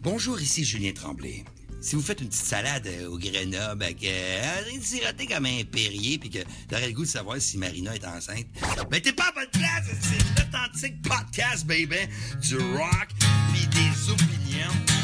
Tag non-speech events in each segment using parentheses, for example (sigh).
Bonjour, ici Julien Tremblay. Si vous faites une petite salade euh, au Grenoble avec euh, siroté comme un Perrier puis que t'aurais le goût de savoir si Marina est enceinte, ben t'es pas à bonne place, c'est l'authentique podcast, baby, du rock puis des opinions.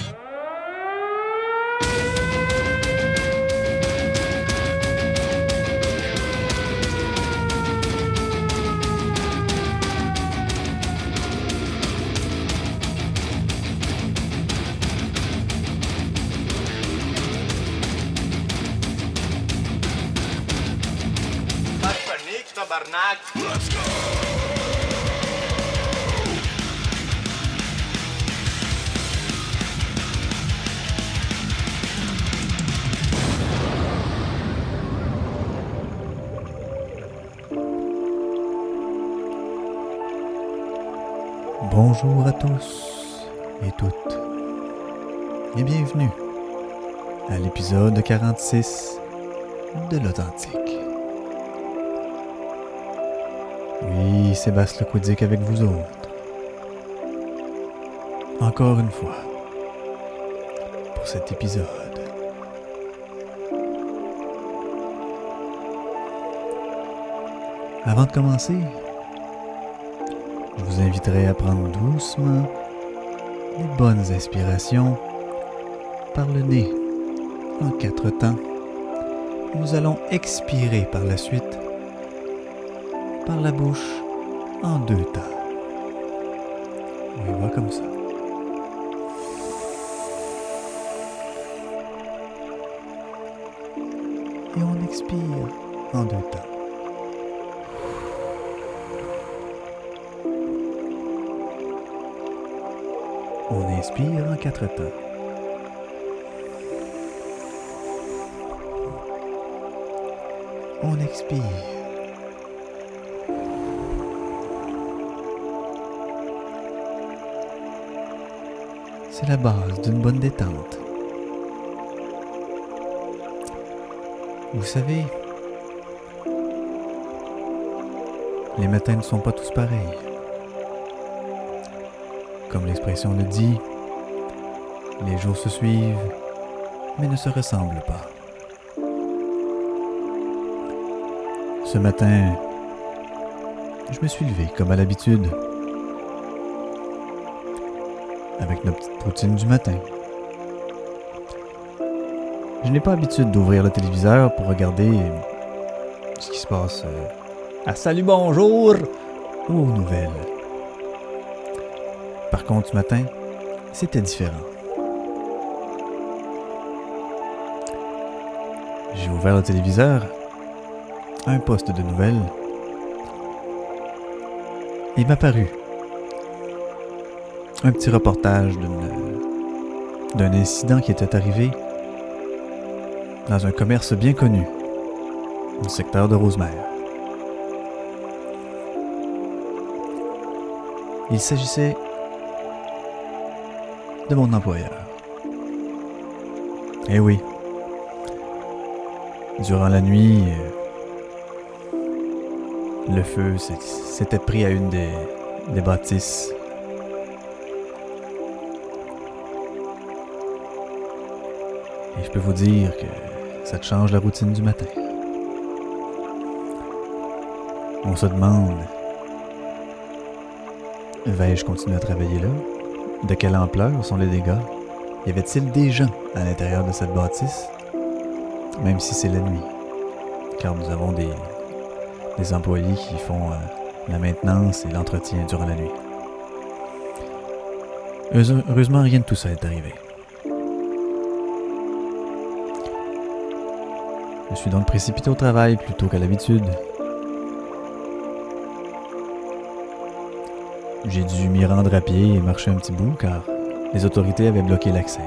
Bonjour à tous et toutes et bienvenue à l'épisode 46 de l'Authentique. Oui, Sébastien Lecoudicq avec vous autres. Encore une fois, pour cet épisode. Avant de commencer, je vous inviterai à prendre doucement les bonnes inspirations par le nez en quatre temps. Nous allons expirer par la suite par la bouche en deux temps. On y va comme ça. Et on expire en deux temps. Inspire en quatre temps. On expire. C'est la base d'une bonne détente. Vous savez, les matins ne sont pas tous pareils. Comme l'expression le dit, les jours se suivent, mais ne se ressemblent pas. Ce matin, je me suis levé comme à l'habitude, avec notre petite poutine du matin. Je n'ai pas l'habitude d'ouvrir le téléviseur pour regarder ce qui se passe euh, à Salut Bonjour ou aux nouvelles. Par contre, ce matin, c'était différent. Ouvert le téléviseur, un poste de nouvelles, il m'a paru un petit reportage d'un incident qui était arrivé dans un commerce bien connu, au secteur de Rosemère. Il s'agissait de mon employeur. Eh oui. Durant la nuit, le feu s'était pris à une des, bâtisses. Et je peux vous dire que ça change la routine du matin. On se demande, vais-je continuer à travailler là? De quelle ampleur sont les dégâts? Y avait-il des gens à l'intérieur de cette bâtisse? Même si c'est la nuit. Car nous avons des, employés qui font euh, la maintenance et l'entretien durant la nuit. Heureusement, rien de tout ça est arrivé. Je suis donc précipité au travail plutôt qu'à l'habitude. J'ai dû m'y rendre à pied et marcher un petit bout car les autorités avaient bloqué l'accès.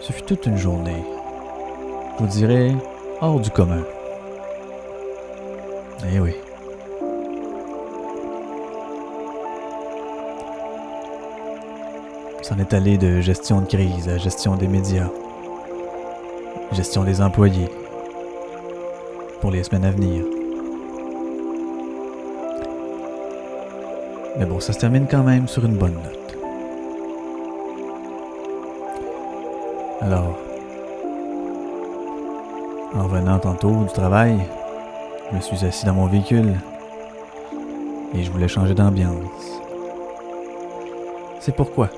Ce fut toute une journée, vous dirais, hors du commun. Eh oui. S'en est allé de gestion de crise à gestion des médias, gestion des employés, pour les semaines à venir. Mais bon, ça se termine quand même sur une bonne note. Alors, en venant tantôt du travail, je me suis assis dans mon véhicule et je voulais changer d'ambiance. C'est pourquoi,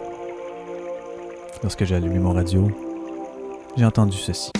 lorsque j'ai allumé mon radio, j'ai entendu ceci.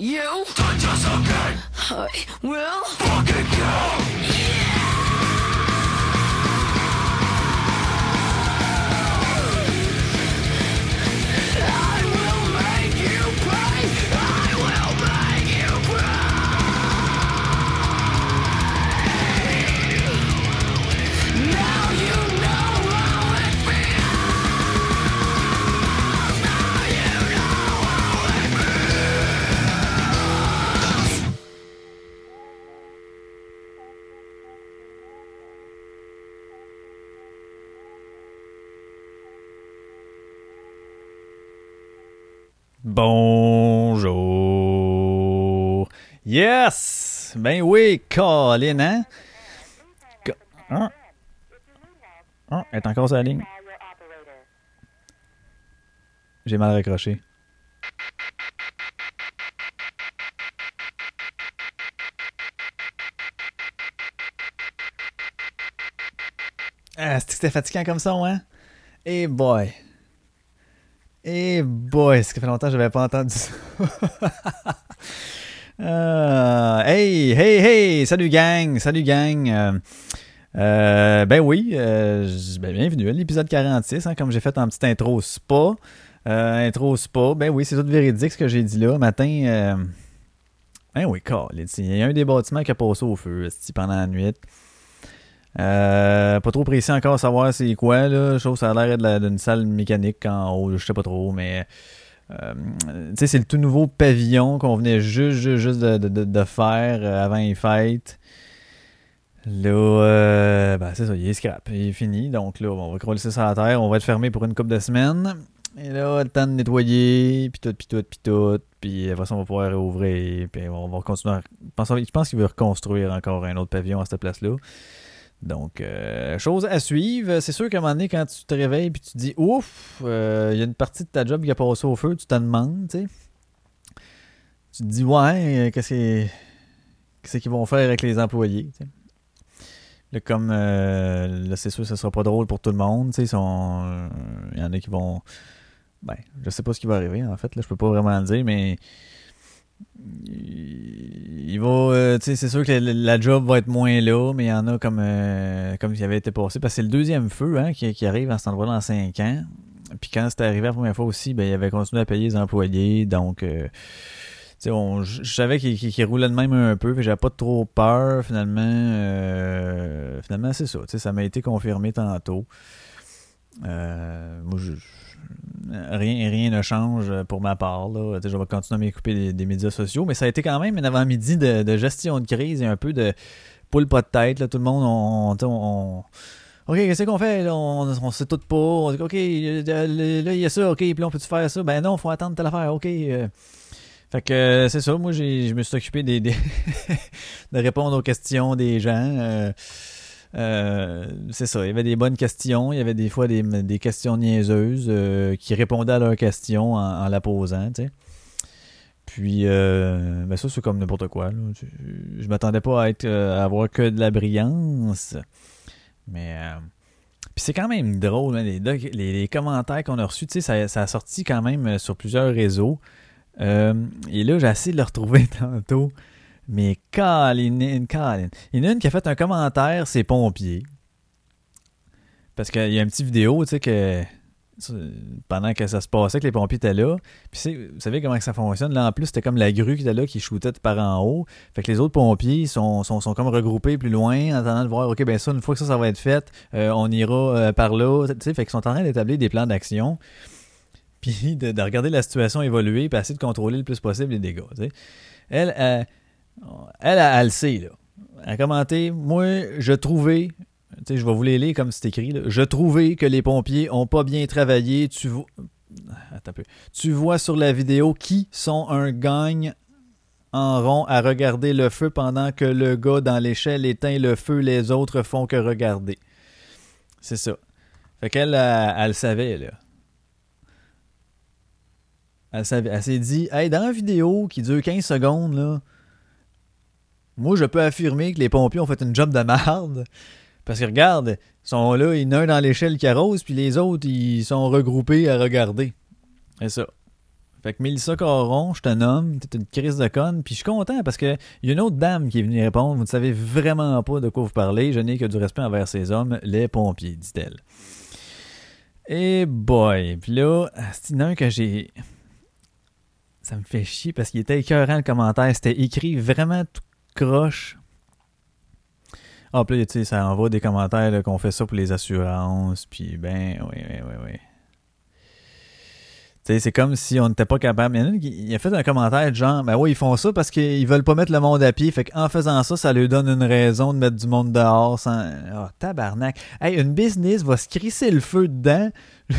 You? Touch us again, I will. Fucking kill. Yes! Ben oui, Colin, hein? Hein? Hein? Elle est encore sur la ligne. J'ai mal raccroché. Ah, que c'était fatigant comme ça, hein? Eh boy! Eh boy, ça fait longtemps que je n'avais pas entendu ça? (laughs) Ah, hey, hey, hey! Salut gang! Salut gang! Euh, euh, ben oui, euh, ben bienvenue à l'épisode 46, hein, comme j'ai fait en petite intro spa. Euh, intro spa, ben oui, c'est tout véridique ce que j'ai dit là. Matin, euh, ben oui, il y a un des bâtiments qui a passé au feu pendant la nuit. Euh, pas trop précis encore savoir c'est quoi, là. Chose, ça a l'air d'une salle mécanique en haut, je sais pas trop, mais. Euh, c'est le tout nouveau pavillon qu'on venait juste, de, faire euh, avant les fêtes. Là, euh, ben, c'est ça, il est scrap, il est fini. Donc là, on va coller ça sur la terre, on va être fermé pour une couple de semaines. Et là, le temps de nettoyer, puis tout, puis tout, puis tout. Puis après ça, on va pouvoir réouvrir, puis on va continuer. à- je pense qu'il veut reconstruire encore un autre pavillon à cette place-là. Donc, euh, chose à suivre. C'est sûr qu'à un moment donné, quand tu te réveilles puis tu te dis ouf, euh, il y a une partie de ta job qui a passé au feu, tu te demandes, tu sais. Tu te dis ouais, euh, qu'est-ce que- qu'est-ce qu'ils vont faire avec les employés. Là, comme euh, c'est sûr ce sera pas drôle pour tout le monde, euh, Il y en a qui vont. Ben, je sais pas ce qui va arriver en fait, là, je peux pas vraiment le dire, mais il il va, euh, c'est sûr que la, job va être moins là, mais il y en a comme euh, comme il avait été passé, parce que c'est le deuxième feu hein, qui, arrive à cet endroit-là en 5 ans. Puis quand c'était arrivé la première fois aussi, ben, il avait continué à payer les employés, donc euh, on- je savais qu'il roulait de même un peu, puis j'avais pas trop peur finalement. euh, finalement, c'est ça, ça m'a été confirmé tantôt. Moi, je- rien, rien ne change pour ma part. Là. Je vais continuer à m'occuper des, médias sociaux, mais ça a été quand même un avant-midi de, gestion de crise et un peu de poule pas de tête. Là. Tout le monde, on, on- OK, qu'est-ce qu'on fait? On, on sait tout pas. On dit, OK, euh, là, il y a ça. OK, puis on peut-tu faire ça? Ben non, faut attendre telle affaire. OK. euh. Fait que euh, c'est ça. Moi, je me suis occupé des, (laughs) de répondre aux questions des gens. Euh, c'est ça, il y avait des bonnes questions, il y avait des fois des, des questions niaiseuses euh, qui répondaient à leurs questions en, la posant. Puis, euh, ben ça, c'est comme n'importe quoi. Je, je m'attendais pas à, être, à avoir que de la brillance. Mais, c'est quand même drôle, hein, les, commentaires qu'on a reçus, ça, ça a sorti quand même sur plusieurs réseaux. Et là, j'ai essayé de le retrouver (laughs) tantôt. Mais Colin, Colin. Il y en a une qui a fait un commentaire, c'est pompiers. Parce qu'il y a une petite vidéo, tu sais, que pendant que ça se passait, que les pompiers étaient là. Puis vous savez comment ça fonctionne? Là, en plus, c'était comme la grue qui était là, qui shootait par en haut. Fait que les autres pompiers sont, sont, sont comme regroupés plus loin, en attendant de voir, OK, ben ça, une fois que ça, ça va être fait, euh, on ira euh, par là. Tu sais, fait qu'ils sont en train d'établir des plans d'action. Puis de, de regarder la situation évoluer, puis essayer de contrôler le plus possible les dégâts. tu sais. Elle, elle, elle, elle, elle le sait, là. Elle a commenté, moi, je trouvais, tu sais, je vais vous les lire comme c'est écrit, je trouvais que les pompiers ont pas bien travaillé, tu vois, sur la vidéo qui sont un gagne en rond à regarder le feu pendant que le gars dans l'échelle éteint le feu, les autres font que regarder. C'est ça. Fait qu'elle, elle, elle le savait, là. Elle s'est dit, hey, dans la vidéo qui dure 15 secondes, là, moi, je peux affirmer que les pompiers ont fait une job de merde. Parce que regarde, ils sont là, il y en a un dans l'échelle qui arrose, puis les autres, ils sont regroupés à regarder. C'est ça. Fait que Mélissa Caron, je te nomme, t'es une crise de conne, puis je suis content parce que il y a une autre dame qui est venue répondre, vous ne savez vraiment pas de quoi vous parlez, je n'ai que du respect envers ces hommes, les pompiers, dit-elle. Et boy, puis là, c'est un que j'ai... Ça me fait chier parce qu'il était écœurant le commentaire, c'était écrit vraiment tout croche. Ah, puis tu sais, ça envoie des commentaires qu'on fait ça pour les assurances, puis ben, oui, oui, oui, oui. Tu sais, c'est comme si on n'était pas capable. Il y en a qui a fait un commentaire de genre, ben oui, ils font ça parce qu'ils veulent pas mettre le monde à pied. Fait qu'en faisant ça, ça leur donne une raison de mettre du monde dehors sans. Oh, tabarnak. Hey, une business va se crisser le feu dedans. (laughs)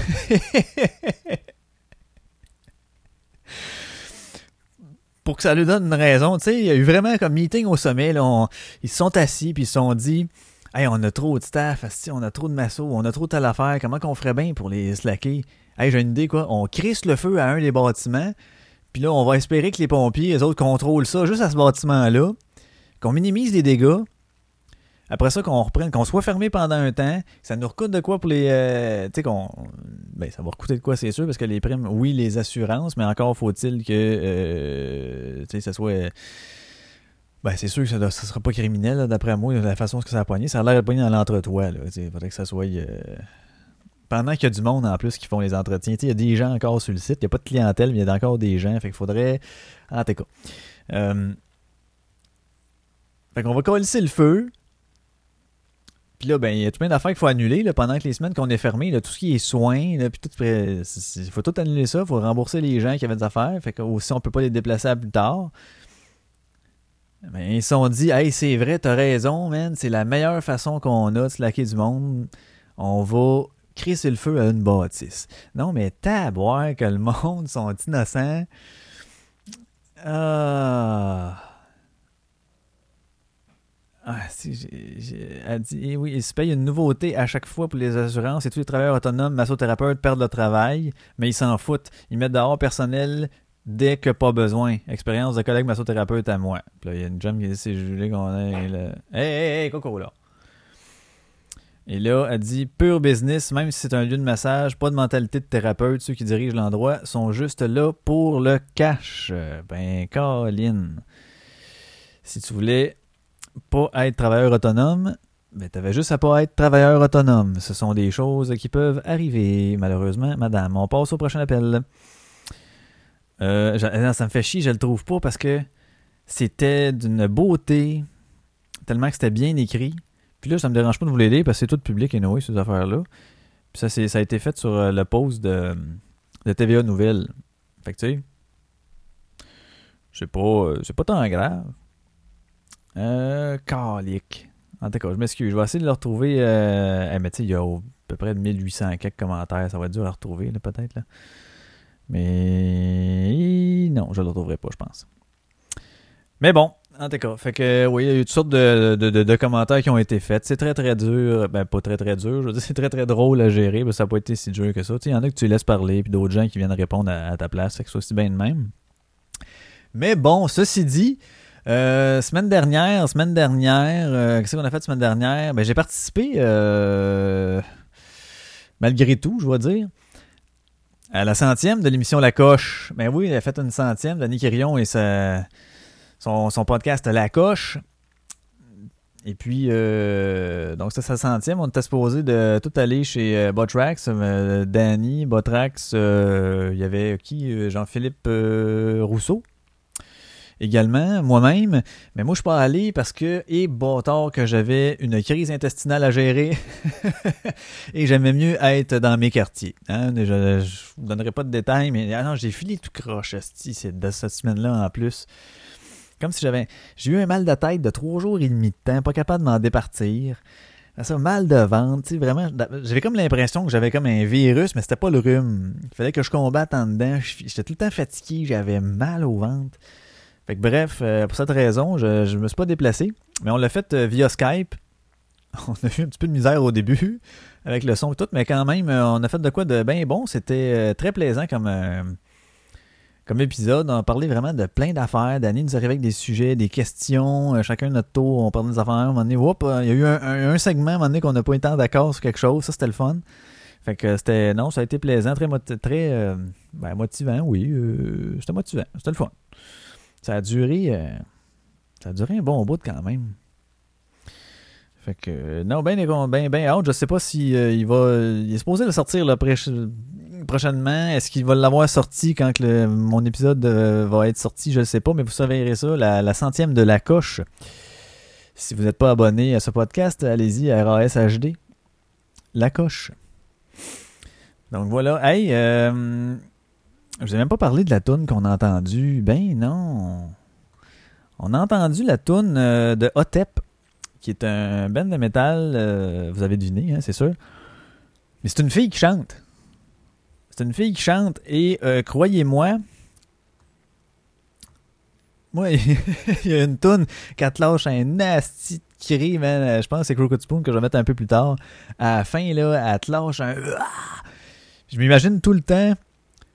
Pour que ça lui donne une raison. Tu sais, il y a eu vraiment comme meeting au sommet. Là, on- ils se sont assis puis ils se sont dit Hey, on a trop de staff, on a trop de masseaux, on a trop de telle affaire, comment qu'on ferait bien pour les slacker? Hey, j'ai une idée, quoi. On crisse le feu à un des bâtiments, puis là, on va espérer que les pompiers, les autres, contrôlent ça juste à ce bâtiment-là, qu'on minimise les dégâts. Après ça, qu'on reprenne, qu'on soit fermé pendant un temps, ça nous recoûte de quoi pour les. euh, tu sais, qu'on. Ben, ça va recoûter de quoi, c'est sûr, parce que les primes, oui, les assurances, mais encore faut-il que. euh, tu sais, ça soit. Ben, c'est sûr que ça ne sera pas criminel, d'après moi, la façon que ça a poigné. Ça a l'air de poigner dans l'entretoit. Il faudrait que ça soit. euh, Pendant qu'il y a du monde en plus qui font les entretiens. Il y a des gens encore sur le site. Il n'y a pas de clientèle, mais il y a encore des gens. Fait qu'il faudrait. En tout cas. Fait va coller le feu. Puis là, ben, il y a tout plein d'affaires qu'il faut annuler là, pendant que les semaines qu'on est fermé, tout ce qui est soins, là, puis tout, il faut tout annuler ça, il faut rembourser les gens qui avaient des affaires, fait que aussi on peut pas les déplacer à plus tard. Ben, ils se sont dit, hey, c'est vrai, t'as raison, man, c'est la meilleure façon qu'on a de se laquer du monde. On va crisser le feu à une bâtisse. Non, mais boire que le monde sont innocents. Ah. Ah, elle dit, eh oui, il se paye une nouveauté à chaque fois pour les assurances et tous les travailleurs autonomes, massothérapeutes perdent leur travail, mais ils s'en foutent. Ils mettent dehors personnel dès que pas besoin. Expérience de collègue massothérapeute à moi. Puis il y a une jambe qui dit, c'est Julie qu'on est là. Hey, hey, hey, coco là. Et là, elle dit pur business, même si c'est un lieu de massage, pas de mentalité de thérapeute. Ceux qui dirigent l'endroit sont juste là pour le cash. Ben, Caroline. Si tu voulais pas être travailleur autonome, ben, t'avais juste à pas être travailleur autonome. Ce sont des choses qui peuvent arriver, malheureusement, madame. On passe au prochain appel. Euh, ça me fait chier, je le trouve pas parce que c'était d'une beauté, tellement que c'était bien écrit. Puis là, ça me dérange pas de vous l'aider parce que c'est tout public et anyway, ces affaires-là. Puis ça, ça a été fait sur euh, le post de, TVA Nouvelles. Fait que tu sais, c'est pas, euh, c'est pas tant grave. Euh, calique. En tout cas, je m'excuse. Je vais essayer de le retrouver. Euh, mais tu sais, il y a à peu près 1800 quelques commentaires. Ça va être dur à retrouver, peut-être. Là. Mais non, je ne le retrouverai pas, je pense. Mais bon, en tout cas, fait que oui, il y a eu toutes sortes de, de, commentaires qui ont été faits. C'est très très dur, ben pas très très dur, je veux dire, c'est très très drôle à gérer, mais ça n'a pas été si dur que ça. Il y en a que tu laisses parler, puis d'autres gens qui viennent répondre à, ta place, fait que c'est aussi bien de même. Mais bon, ceci dit, euh, semaine dernière, semaine dernière, euh, qu'est-ce qu'on a fait semaine dernière? Ben, j'ai participé, euh, malgré tout, je dois dire, à la centième de l'émission La Coche. Ben oui, il a fait une centième, Denis Quirion et sa, son, son, podcast La Coche. Et puis, donc c'est sa centième. On était supposé de tout aller chez Botrax. Danny, Botrax, il y avait qui? Jean-Philippe Rousseau également, moi-même. Mais moi, je suis pas allé parce que, et bâtard, que j'avais une crise intestinale à gérer (laughs) et j'aimais mieux être dans mes quartiers. Hein. Je, ne vous donnerai pas de détails, mais ah j'ai filé tout croche de cette semaine-là en plus. Comme si j'avais. J'ai eu un mal de tête de trois jours et demi de temps, pas capable de m'en départir. Ça, mal de ventre, vraiment. J'avais comme l'impression que j'avais comme un virus, mais c'était pas le rhume. Il fallait que je combatte en dedans. J'étais tout le temps fatigué, j'avais mal au ventre bref, euh, pour cette raison, je ne me suis pas déplacé, mais on l'a fait euh, via Skype. (laughs) On a eu un petit peu de misère au début (laughs) avec le son et tout, mais quand même, euh, on a fait de quoi de bien bon. C'était très plaisant comme, comme épisode. On parlé vraiment de plein d'affaires. Danny nous arrivait avec des sujets, des questions, chacun notre tour. On parlait des affaires. À un moment donné, il y a eu un, segment à un moment donné qu'on n'a pas été d'accord sur quelque chose. Ça, c'était le fun. Fait que c'était. Non, ça a été plaisant, très, très ben, motivant, oui. c'était motivant. C'était le fun. Ça a duré. Euh, ça a duré un bon bout quand même. Fait que. Non, ben, ben, ben hâte. Je sais pas si euh, il va. Il est supposé le sortir prochainement. Est-ce qu'il va l'avoir sorti quand mon épisode euh, va être sorti? Je ne sais pas, mais vous surveillerez ça. La, centième de la coche. Si vous n'êtes pas abonné à ce podcast, allez-y à RASHD. La coche. Donc voilà. Hey, euh, je vous ai même pas parlé de la toune qu'on a entendue. Ben non. On a entendu la toune euh, de Otep, qui est un band de métal. Euh, vous avez deviné, hein, c'est sûr. Mais c'est une fille qui chante. C'est une fille qui chante et euh, croyez-moi, moi, (laughs) il y a une toune qui te lâche un nasty cri, man. Je pense que c'est Crooked Spoon que je vais mettre un peu plus tard. À la fin, là, elle te lâche un. Je m'imagine tout le temps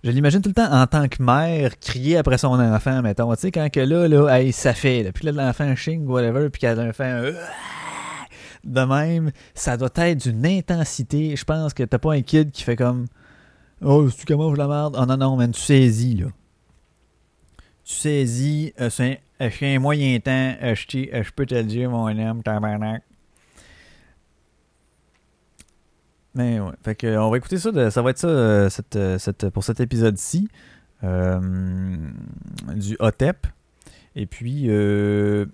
je l'imagine tout le temps en tant que mère crier après son enfant, mettons. Tu sais, quand que là, là, hey, ça fait. Là. Puis là, l'enfant ching, whatever, puis qu'elle fait un. De même, ça doit être d'une intensité. Je pense que t'as pas un kid qui fait comme. Oh, tu comment je la merde? Oh non, non, mais tu saisis, là. Tu saisis, euh, c'est un, moyen temps, euh, je, euh, je peux te le dire, mon homme, tabarnak. Ouais. Fait on va écouter ça. ça va être ça euh, cette, euh, cette, pour cet épisode-ci. Euh, du OTEP. Et puis là,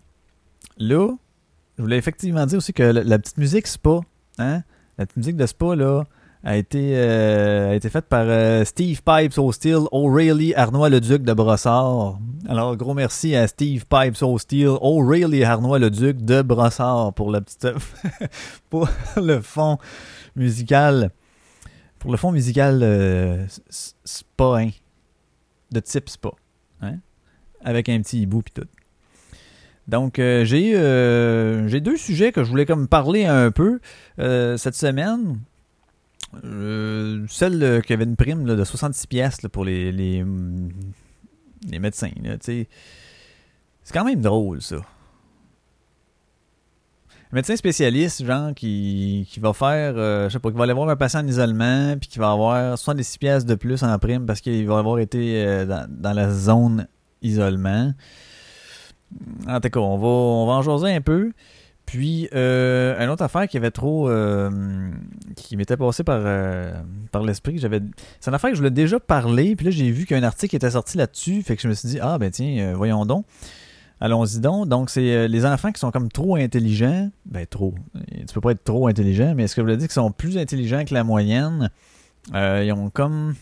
je voulais effectivement dire aussi que la, petite musique spa, hein, la petite musique de spa, là, a été, a été faite par Steve Pipes au Steel, O'Reilly Arnois le Duc de Brossard. Alors, gros merci à Steve Pipes au Steel, O'Reilly Arnois le Duc de Brossard pour la petite, (laughs) pour le fond musical, pour le fond musical euh, spa, hein, de type spa, hein, avec un petit hibou puis tout. Donc, euh, j'ai euh, j'ai deux sujets que je voulais comme parler un peu euh, cette semaine. Celle qui avait une prime de 66 pièces pour les, les, les médecins. C'est quand même drôle, ça. Médecin spécialiste, genre, qui, qui va faire, euh, je sais pas, qui va aller voir un patient en isolement, puis qui va avoir 76 pièces de plus en prime parce qu'il va avoir été euh, dans, dans la zone isolement. En tout cas, on va, on va en jaser un peu. Puis, euh, une autre affaire qui avait trop. euh, qui m'était passé par, euh, par l'esprit. j'avais C'est une affaire que je voulais déjà parler. Puis là, j'ai vu qu'un article était sorti là-dessus. Fait que je me suis dit, ah, ben tiens, voyons donc. Allons-y donc. Donc, c'est euh, les enfants qui sont comme trop intelligents. Ben, trop. Tu peux pas être trop intelligent, mais ce que je voulais dire, qu'ils sont plus intelligents que la moyenne? Euh, ils ont comme.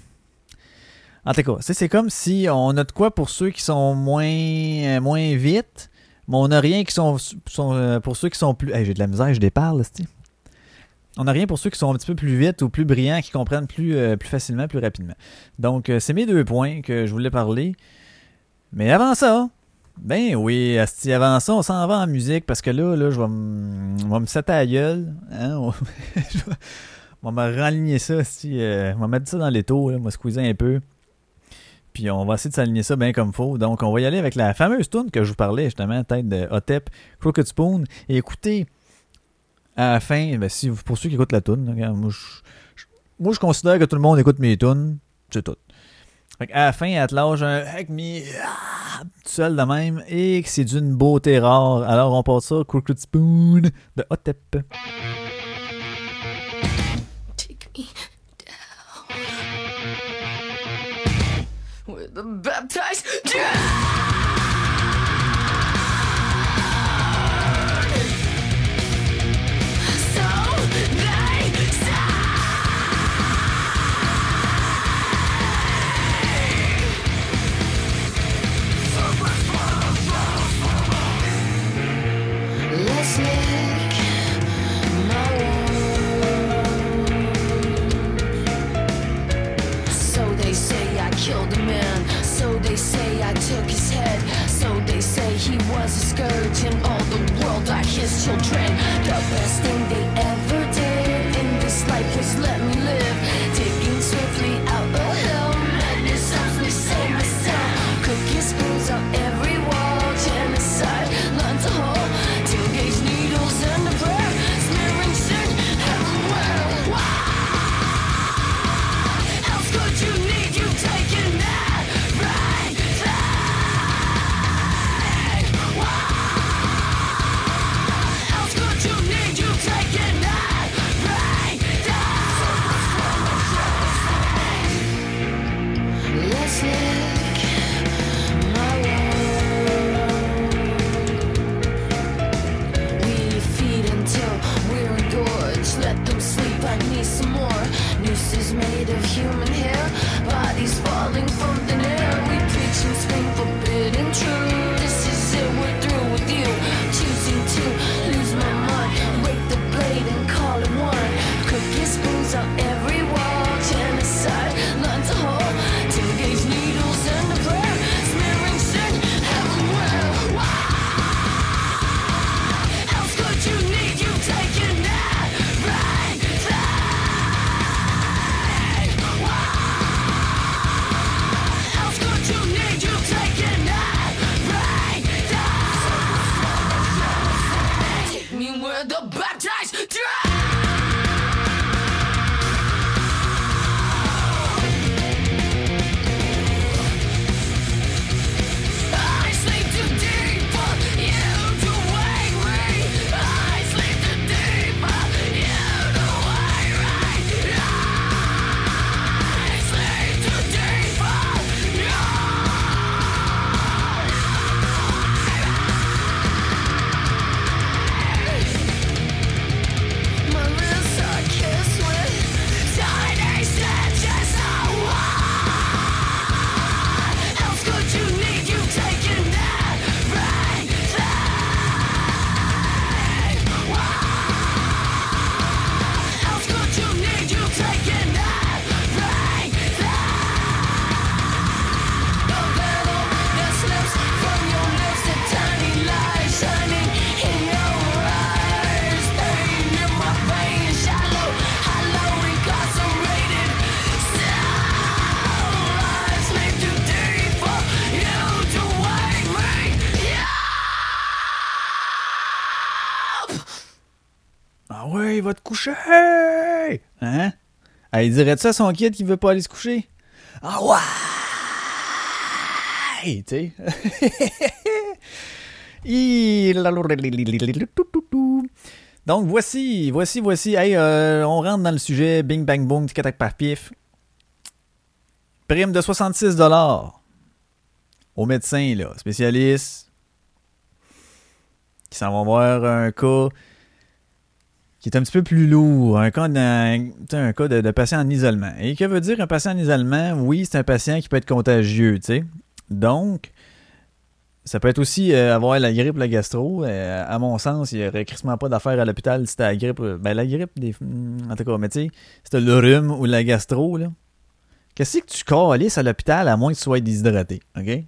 En tout cas, c'est- c'est comme si on a de quoi pour ceux qui sont moins, euh, moins vite, mais on n'a rien qui sont, pour ceux qui sont plus. Hey, J'ai de la misère, je déparle, c'ti. On n'a rien pour ceux qui sont un petit peu plus vite ou plus brillants, qui comprennent plus, facilement, plus rapidement. Donc, c'est mes deux points que je voulais parler. Mais avant ça, ben oui, asti, avant ça, on s'en va en musique parce que là, là je vais me setter à gueule. Hein? (laughs) Je vais me raligner ça, asti, euh, on va mettre ça dans les taux, là, on va squeezer un peu. Puis on va essayer de s'aligner ça bien comme faut. Donc on va y aller avec la fameuse tune que je vous parlais justement, tête de Hotep, Crooked Spoon. Et écoutez, à la fin, ben, si, pour ceux qui écoutent la tune, moi, je- moi je considère que tout le monde écoute mes tunes, c'est tout. Fait à la fin, elle te lâche un heck me ah, tout seul de même et que c'est d'une beauté rare. Alors on passe ça, Crooked Spoon de Hotep. Take me down with the baptized they say I took his head. So they say he was a scourge Il dirait ça à son kid qui veut pas aller se coucher? Ah ouais! Tu sais? Donc voici, voici, voici. Hey, euh, on rentre dans le sujet. Bing, bang, boom, tic tac par pif. Prime de 66 dollars aux médecins, là, spécialistes, qui s'en vont voir un cas qui est un petit peu plus lourd, un cas, un de, de patient en isolement. Et que veut dire un patient en isolement? Oui, c'est un patient qui peut être contagieux, tu sais. Donc, ça peut être aussi euh, avoir la grippe, la gastro. Euh, à mon sens, il n'y aurait quasiment pas d'affaire à l'hôpital si c'était la grippe. euh, Ben, la grippe, des, en tout cas, mais tu sais, c'était le rhume ou la gastro, là. Qu'est-ce que tu calisses à l'hôpital à moins que tu sois déshydraté, OK?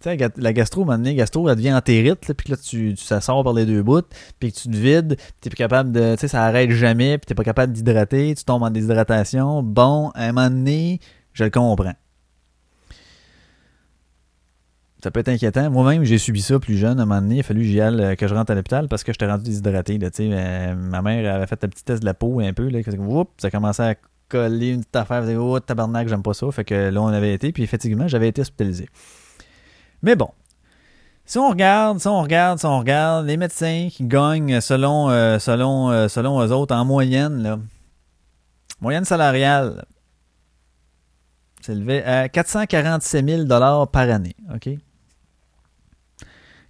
Sais, la ga- la gastro, un donné, gastro, elle devient entérite, puis là, tu, tu, ça par les deux bouts, puis que tu te vides, t'es plus capable de... Tu sais, ça arrête jamais, puis t'es pas capable d'hydrater, tu tombes en déshydratation. Bon, à un moment donné, je le comprends. Ça peut être inquiétant. Moi-même, j'ai subi ça plus jeune. À un moment donné, il a fallu que euh, que je rentre à l'hôpital parce que j'étais rendu déshydraté. Euh, ma mère avait fait un petit test de la peau un peu. Là, que- whoop, ça commençait à coller une petite affaire. Elle disait, oh, tabarnak, j'aime pas ça. Fait que là, on avait été. Puis effectivement, j'avais été hospitalisé. Mais bon. Si on regarde, si on regarde, si on regarde, les médecins qui gagnent selon, euh, selon, euh, selon eux autres, en moyenne, là, moyenne salariale, s'élevait à 447 000 par année. OK?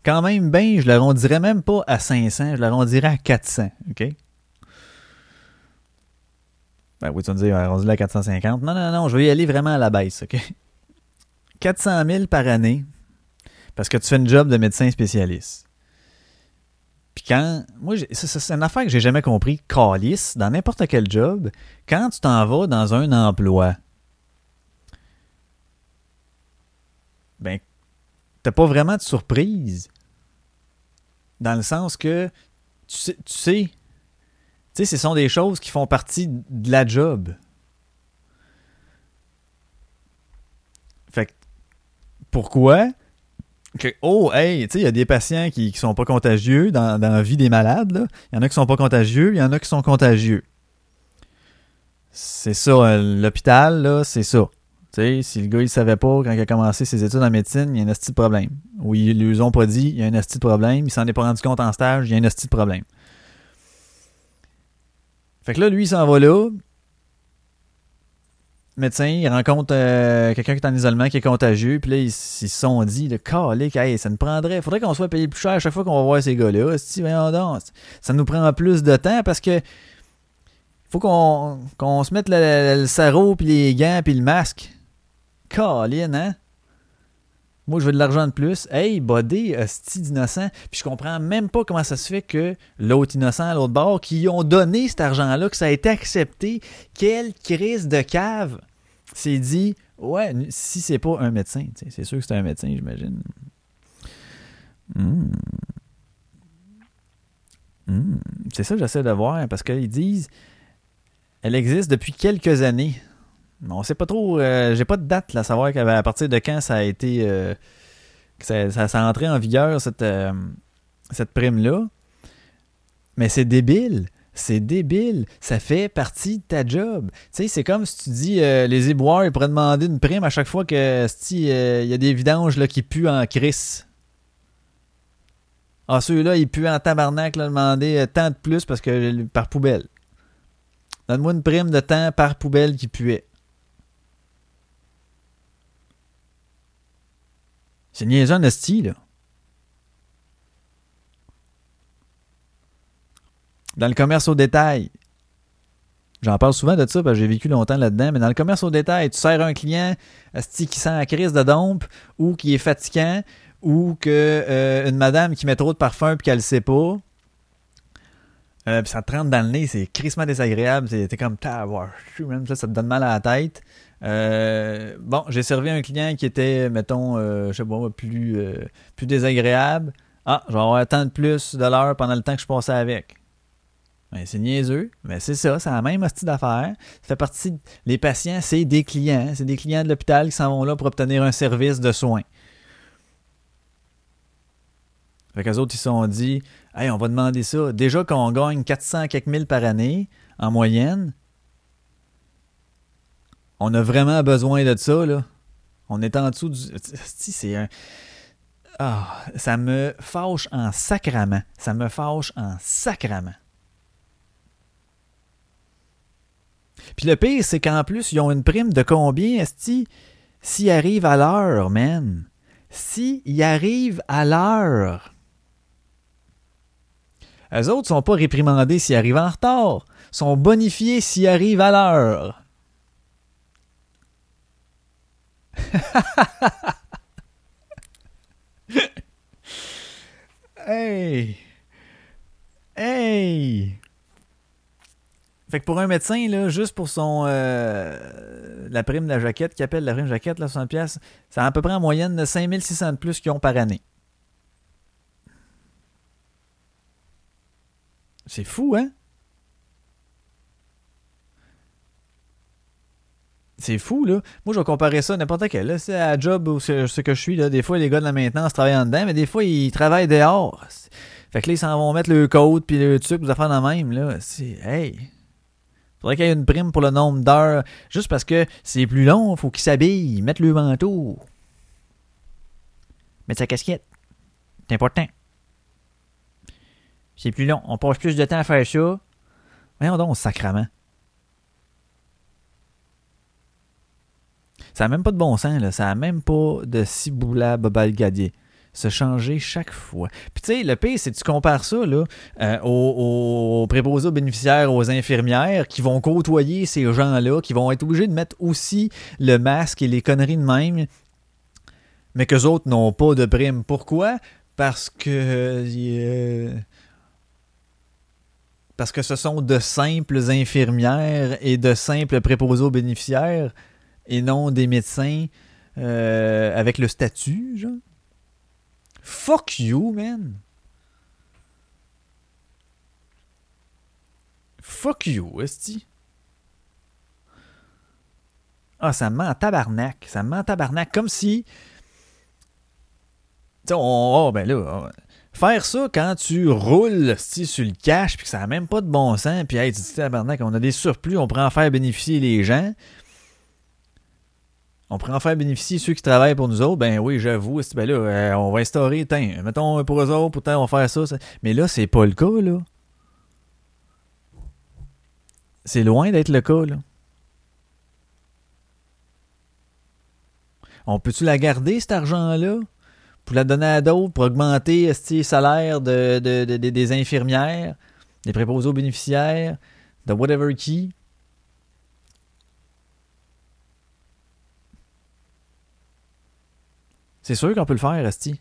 Quand même, ben, je l'arrondirais même pas à 500, je l'arrondirais à 400. OK? Ben oui, tu vas me dire, arrondi à 450. Non, non, non, je vais y aller vraiment à la baisse. OK? 400 000 par année parce que tu fais une job de médecin spécialiste. Puis quand. Moi, c'est une affaire que j'ai jamais compris. Calice, dans n'importe quel job, quand tu t'en vas dans un emploi, ben, t'as pas vraiment de surprise. Dans le sens que tu sais, tu sais, tu sais, ce sont des choses qui font partie de la job. Fait que, pourquoi? Oh, hey, tu sais, il y a des patients qui, qui sont pas contagieux dans, la vie des malades. Il y en a qui sont pas contagieux, il y en a qui sont contagieux. C'est ça, euh, l'hôpital, là, c'est ça. Tu sais, si le gars, il savait pas quand il a commencé ses études en médecine, il y a un asti de problème. Ou ils lui ont pas dit, il y a un asti de problème. Il s'en est pas rendu compte en stage, il y a un asti de problème. Fait que là, lui, il s'en va là. Médecin, il rencontre euh, quelqu'un qui est en isolement, qui est contagieux. Puis là, ils, se sont dit, le calique, hey, ça nous prendrait. faudrait qu'on soit payé plus cher à chaque fois qu'on va voir ces gars-là. Ça nous prend plus de temps parce que faut qu'on se mette le, le, puis les gants, puis le masque. Colin, hein? Moi, je veux de l'argent de plus. Hey, bodé, hostie d'innocent. Puis je comprends même pas comment ça se fait que l'autre innocent à l'autre bord, qui ont donné cet argent-là, que ça a été accepté, quelle crise de cave, s'est dit, ouais, si c'est pas un médecin, c'est sûr que c'est un médecin, j'imagine. Hmm. Hmm. C'est ça que j'essaie de voir, parce qu'ils disent, elle existe depuis quelques années. On sait pas trop. euh, J'ai pas de date là, à savoir à partir de quand ça a été. euh, que ça, ça, ça a entré en vigueur, cette, euh, cette prime-là. Mais c'est débile. C'est débile. Ça fait partie de ta job. Tu sais, c'est comme si tu dis euh, les éboueurs, ils pourraient demander une prime à chaque fois que si il y a des vidanges là, qui puent en crisse. Ah, ceux-là, ils puent en tabarnak, là, demander euh, tant de plus parce que par poubelle. Donne-moi une prime de temps par poubelle qui puait. C'est niaiseux en esti, là. Dans le commerce au détail, j'en parle souvent de ça parce que j'ai vécu longtemps là-dedans, mais dans le commerce au détail, tu sers un client qui sent la crise de dompe ou qui est fatigant ou que euh, une madame qui met trop de parfum puis qu'elle le sait pas. Euh, ça te rentre dans le nez, c'est crissement désagréable. T'es comme, même ça, ça te donne mal à la tête. Euh, bon, j'ai servi un client qui était, mettons, je sais pas, plus, plus désagréable. Ah, je vais avoir tant de plus de l'heure pendant le temps que je passais avec. Ben, c'est niaiseux, mais c'est ça, c'est la même hostie d'affaires. Ça fait partie. de- Les patients, c'est des clients. C'est des clients de l'hôpital qui s'en vont là pour obtenir un service de soins. Fait qu'eux autres, ils se sont dit, hey, on va demander ça. Déjà qu'on gagne 400 quelques mille par année, en moyenne, on a vraiment besoin de ça, là. On est en dessous du. C'est un. Ah, ça me fâche en sacrament. Ça me fâche en sacrament. Puis le pire, c'est qu'en plus, ils ont une prime de combien, Esti? S'ils arrivent à l'heure, man. S'ils arrivent à l'heure. Eux autres sont pas réprimandés s'ils arrivent en retard. sont bonifiés s'ils arrivent à l'heure. (laughs) hey! Hey! Fait que pour un médecin, là, juste pour son euh, la prime de la jaquette, qui appelle la prime de jaquette, là, 60$, pièces, c'est à peu près en moyenne de 5600 de plus qu'ils ont par année. C'est fou, hein? C'est fou, là. Moi, je vais comparer ça à n'importe quel. Là, c'est à la job c'est ce que je suis. Là. Des fois, les gars de la maintenance travaillent en dedans, mais des fois, ils travaillent dehors. Fait que là, ils s'en vont mettre le code puis le truc, vous affaires de même. Là. C'est. Hey! Faudrait qu'il y ait une prime pour le nombre d'heures. Juste parce que c'est plus long, faut qu'ils s'habillent, mettent le manteau. Mettre sa casquette. C'est important. C'est plus long. On passe plus de temps à faire ça. Voyons donc, sacrament. Ça n'a même pas de bon sens, là. Ça n'a même pas de ciboula babalgadier. Se changer chaque fois. Puis tu sais, le pire, c'est que tu compares ça là, euh, aux, préposés aux bénéficiaires, aux infirmières qui vont côtoyer ces gens-là, qui vont être obligés de mettre aussi le masque et les conneries de même, mais qu'eux autres n'ont pas de prime. Pourquoi? Parce que... Euh, parce que ce sont de simples infirmières et de simples préposés aux bénéficiaires et non des médecins euh, avec le statut, genre. Fuck you, man. Fuck you, esti. Ah, ça me ment en tabarnak. Ça me ment en tabarnak. Comme si. Tu on. Oh, ben là. Faire ça quand tu roules sur le cash puis que ça n'a même pas de bon sens, puis tu dis tabarnak, on a des surplus, on pourrait en faire bénéficier les gens. On pourrait en faire bénéficier ceux qui travaillent pour nous autres. Ben oui, j'avoue. Ben là, euh, on va instaurer, tiens, mettons pour eux autres, pourtant on va faire ça, ça. Mais là, c'est pas le cas, là. C'est loin d'être le cas, là. On peut-tu la garder, cet argent-là? Pour la donner à d'autres, pour augmenter de, de, de, des infirmières, des préposés aux bénéficiaires, de whatever qui? C'est sûr qu'on peut le faire, Asti. Tu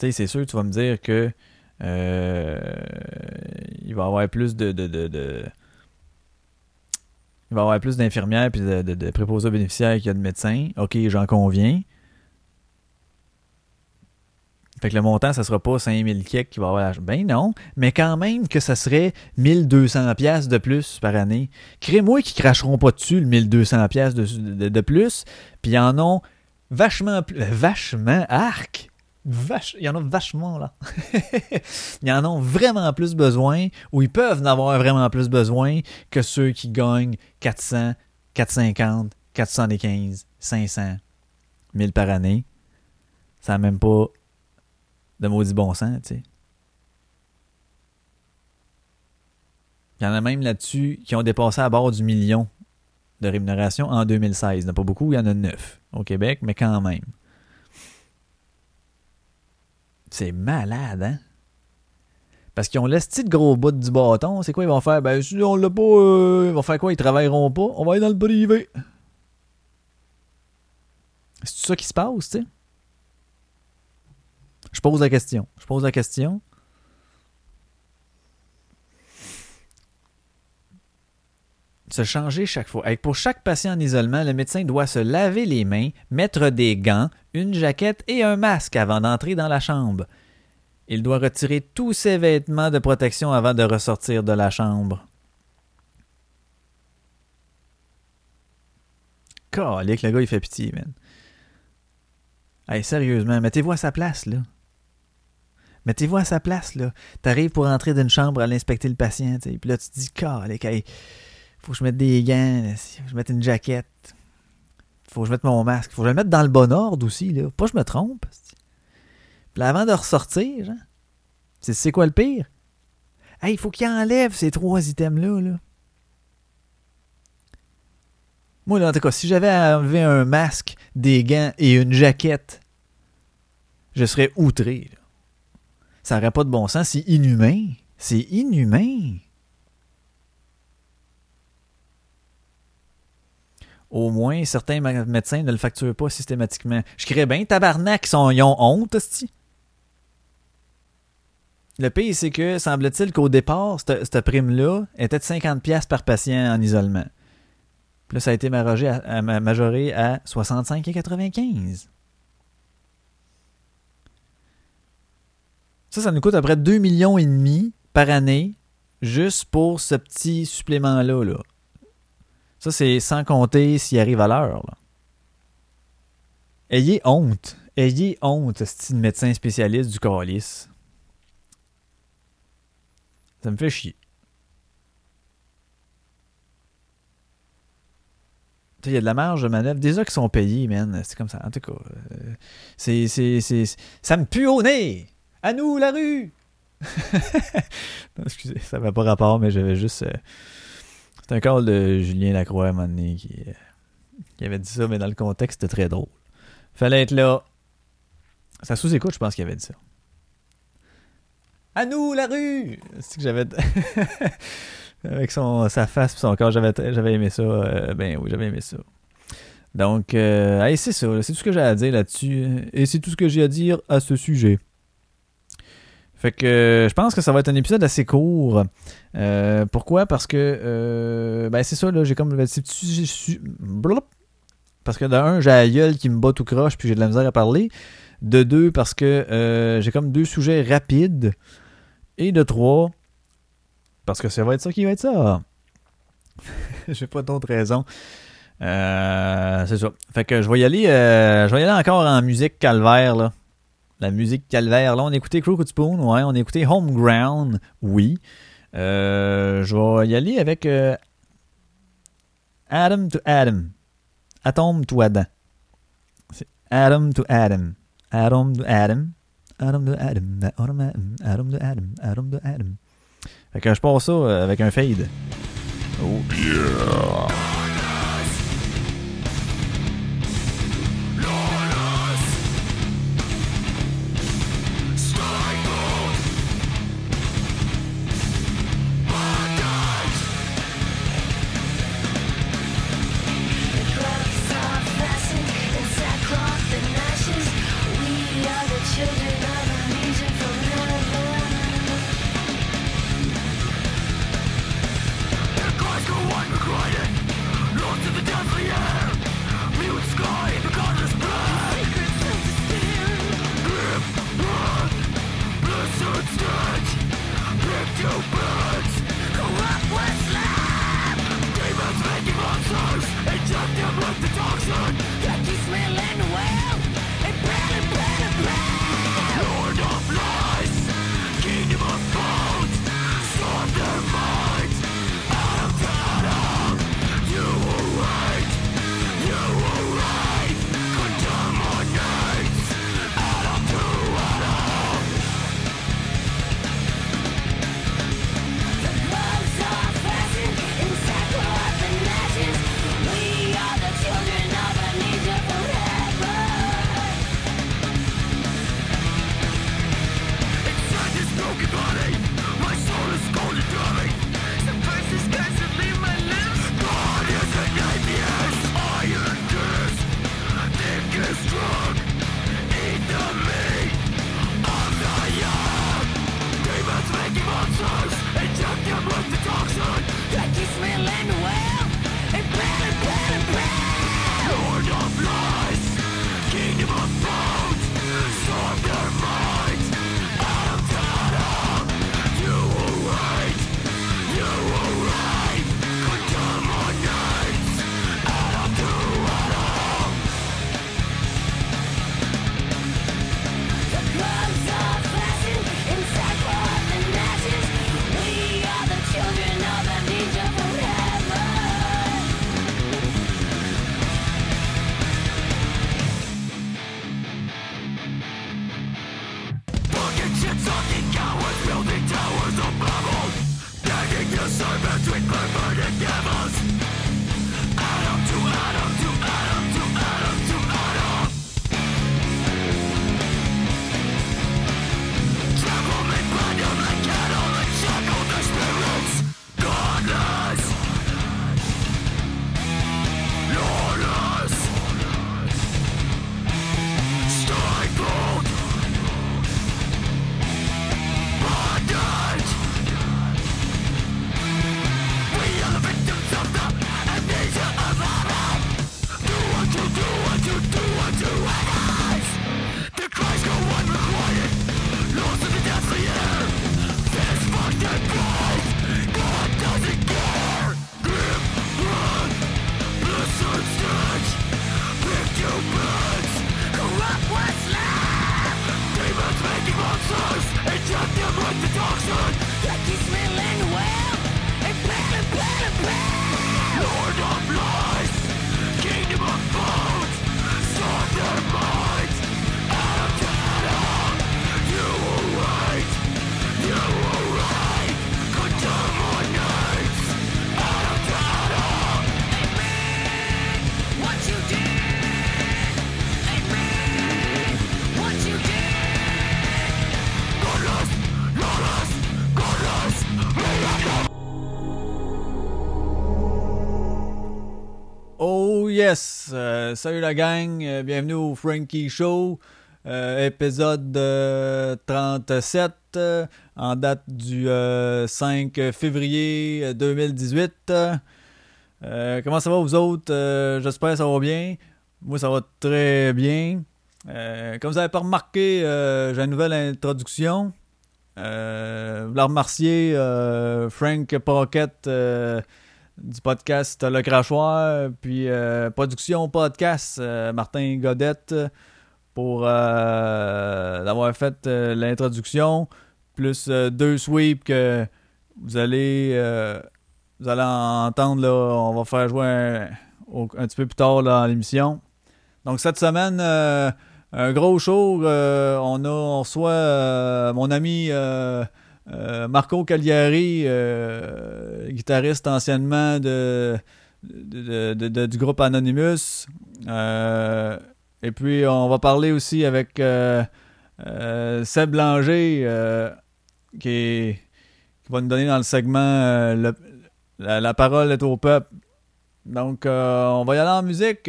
sais, c'est sûr, tu vas me dire que euh, il va y avoir plus de, de, de, il va y avoir plus d'infirmières et de, de, de, préposés bénéficiaires qu'il y a de médecins. OK, j'en conviens. Fait que le montant, ça sera pas 5000 kek qui va avoir Ben non, mais quand même que ça serait 1200 pièces de plus par année. Crée-moi qui cracheront pas dessus le 1200 pièces de, de, plus, puis ils en ont vachement plus... Vachement? Arc! Il y en a vachement là. (laughs) ils en ont vraiment plus besoin, ou ils peuvent en avoir vraiment plus besoin que ceux qui gagnent 400, 450, 415, 500, 1000 par année. Ça n'a même pas de maudit bon sens, tu sais. Il y en a même là-dessus qui ont dépassé à bord du million de rémunération en 2016. Il n'y en a pas beaucoup, il y en a neuf au Québec, mais quand même. C'est malade, hein? Parce qu'ils ont laissé de gros bout du bâton. C'est quoi ils vont faire? Ben, si on l'a pas, euh, ils vont faire quoi? Ils travailleront pas? On va aller dans le privé. C'est ça qui se passe, tu sais? Je pose la question. Je pose la question. Se changer chaque fois. Pour chaque patient en isolement, le médecin doit se laver les mains, mettre des gants, une jaquette et un masque avant d'entrer dans la chambre. Il doit retirer tous ses vêtements de protection avant de ressortir de la chambre. Calique, le gars, il fait pitié, man. Hey, sérieusement, mettez-vous à sa place, là. Mettez-vous à sa place, là. T'arrives pour entrer d'une chambre à l'inspecter le patient. Puis là, tu te dis, calique, hey, faut que je mette des gants, faut que je mette une jaquette, faut que je mette mon masque, faut que je le mette dans le bon ordre aussi, là. Pas que je me trompe. Puis avant de ressortir, c'est quoi le pire? Hey, faut qu'il enlève ces trois items-là, là. Moi, là, en tout cas, si j'avais à enlever un masque, des gants et une jaquette, je serais outré. là. Ça n'aurait pas de bon sens. C'est inhumain. C'est inhumain. Au moins, certains médecins ne le facturent pas systématiquement. Je crée bien, tabarnak, ils, sont, ont honte, hostie. Le pire, c'est que, semble-t-il qu'au départ, cette, prime-là était de 50$ par patient en isolement. Puis là, ça a été majoré à, à- majoré à 65,95$. Ça, ça nous coûte à peu près 2 millions et demi par année juste pour ce petit supplément-là. Là. Ça, c'est sans compter s'il arrive à l'heure. Ayez honte. Ayez honte, c'est médecin spécialiste du calice. Ça me fait chier. Il y a de la marge de manœuvre. Déjà qui sont payés, man. C'est comme ça. En tout cas, euh, c'est, c'est, c'est, ça me pue au nez. À nous, la rue! (laughs) non, excusez, ça n'a pas rapport, mais j'avais juste. euh, c'est un call de Julien Lacroix à un moment donné qui, euh, qui avait dit ça, mais dans le contexte, c'était très drôle. Fallait être là. Ça sous-écoute, je pense qu'il avait dit ça. À nous, la rue! C'est que j'avais. (laughs) Avec son, sa face et son corps, j'avais, j'avais aimé ça. euh, ben oui, j'avais aimé ça. Donc, euh, c'est ça. C'est tout ce que j'ai à dire là-dessus. Et c'est tout ce que j'ai à dire à ce sujet. Fait que euh, je pense que ça va être un épisode assez court. Euh, pourquoi? Parce que euh, ben c'est ça, là, j'ai comme sujets- su- blop. Parce que de un, j'ai la gueule qui me bat tout croche puis j'ai de la misère à parler. De deux, parce que j'ai comme deux sujets rapides. Et de trois, parce que ça va être ça qui va être ça. (laughs) j'ai pas d'autre raison. Euh, c'est ça. Fait que je vais y aller, je vais y aller encore en musique calvaire, là. La musique calvaire. Là, on a écouté Crooked Spoon, ouais. On a écouté Homeground, oui. Euh, je vais y aller avec euh, Adam to Adam. To Adam. Adam to Adam. Adam to Adam. Adam to Adam. Adam, Adam, Adam to Adam. Adam to Adam. Fait que je ça euh, avec un fade. Oh yeah! Euh, salut la gang, euh, bienvenue au Frankie Show, euh, épisode euh, 37, euh, en date du euh, 5 février 2018. Euh, comment ça va vous autres? J'espère que ça va bien. Moi, ça va très bien. Comme vous avez pas remarqué, j'ai une nouvelle introduction. Je voulais remercier Frank Pocket du podcast Le Crachoir, puis euh, Production Podcast, euh, Martin Godette, pour euh, d'avoir fait l'introduction, plus deux sweeps que vous allez, vous allez entendre. Là, on va faire jouer un, un petit peu plus tard dans l'émission. Donc cette semaine, un gros show. on a on reçoit mon ami euh, Marco Cagliari, euh, guitariste anciennement du groupe Anonymous. Euh, et puis on va parler aussi avec Seb Blanger, qui, va nous donner dans le segment la, parole est au peuple. Donc on va y aller en musique.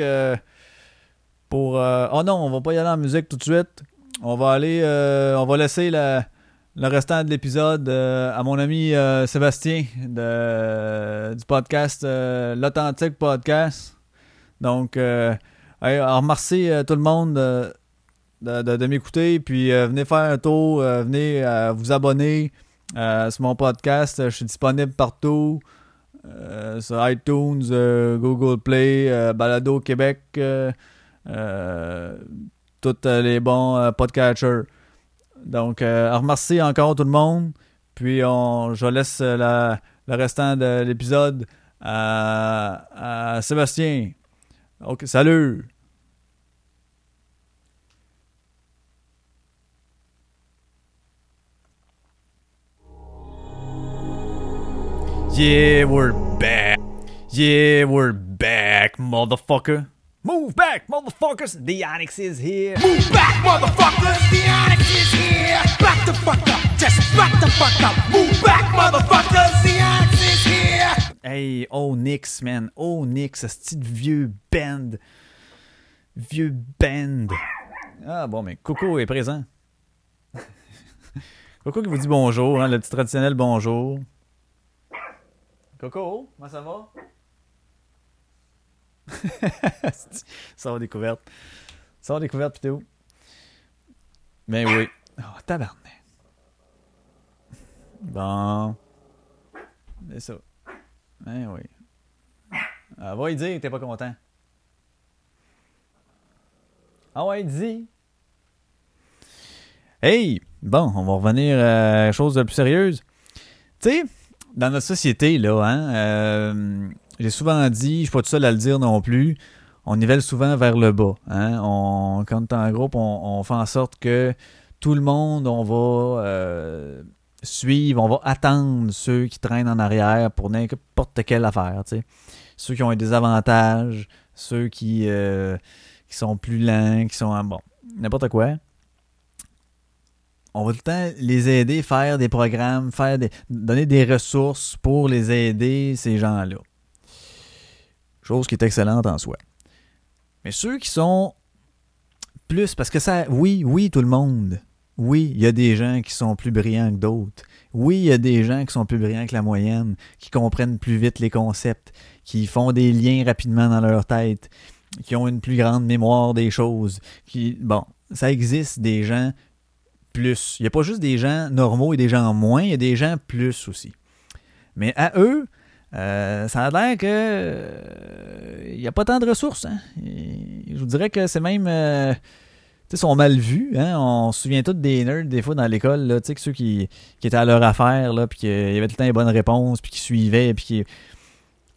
pour oh non on va pas y aller en musique tout de suite on va aller on va laisser la- le restant de l'épisode euh, à mon ami euh, Sébastien de, du podcast euh, l'authentique podcast donc alors, remercie tout le monde de, de- m'écouter puis venez faire un tour venez vous abonner sur mon podcast je suis disponible partout sur iTunes, Google Play, Balado Québec, tous les bons podcatchers. Donc, euh, remercie encore tout le monde. Puis, on, je laisse euh, la- le restant de l'épisode à, Sébastien. Salut! Yeah, we're back. Yeah, we're back, motherfucker. Move back, motherfuckers. The Onyx is here. Move back, motherfuckers! The Onyx is here! Back the fuck up! Just back the fuck up! Move back, motherfuckers! The Onyx is here! Hey, Onyx, man. Onyx, ce style vieux band. Vieux band. Ah bon, mais Coco est présent. (laughs) Coco qui vous dit bonjour, hein, le petit traditionnel bonjour. Coco, comment ça va? (laughs) ça va découverte. Ça va découverte, t'es où? Ben oui. Oh, tabarnak. Bon. C'est ça. Ben oui. Ah, va y dire que t'es pas content. Ah ouais, dis. Hey! Bon, on va revenir à chose de plus sérieuse. Tu sais, dans notre société, là, hein, euh, j'ai souvent dit, je suis pas tout seul à le dire non plus, on nivelle souvent vers le bas. Hein? On, quand t'es en groupe, on, on fait en sorte que tout le monde, on va euh, suivre, on va attendre ceux qui traînent en arrière pour n'importe quelle affaire. Ceux qui ont des avantages, ceux qui, euh, qui sont plus lents, qui sont. Bon, n'importe quoi. On va tout le temps les aider, faire des programmes, faire des, donner des ressources pour les aider, ces gens-là. Chose qui est excellente en soi. Mais ceux qui sont plus, parce que ça, oui, oui, tout le monde. Oui, il y a des gens qui sont plus brillants que d'autres. Oui, il y a des gens qui sont plus brillants que la moyenne, qui comprennent plus vite les concepts, qui font des liens rapidement dans leur tête, qui ont une plus grande mémoire des choses. Qui, bon, ça existe des gens plus. Il n'y a pas juste des gens normaux et des gens moins, il y a des gens plus aussi. Mais à eux, euh, ça a l'air que euh, il n'y a pas tant de ressources. hein. Je vous dirais que c'est même. euh, sais, sont mal vus. Hein? On se souvient tous des nerds, des fois, dans l'école, ceux qui, étaient à leur affaire, puis qu'il y avait tout le temps les bonnes réponses, puis qui suivaient, puis qui.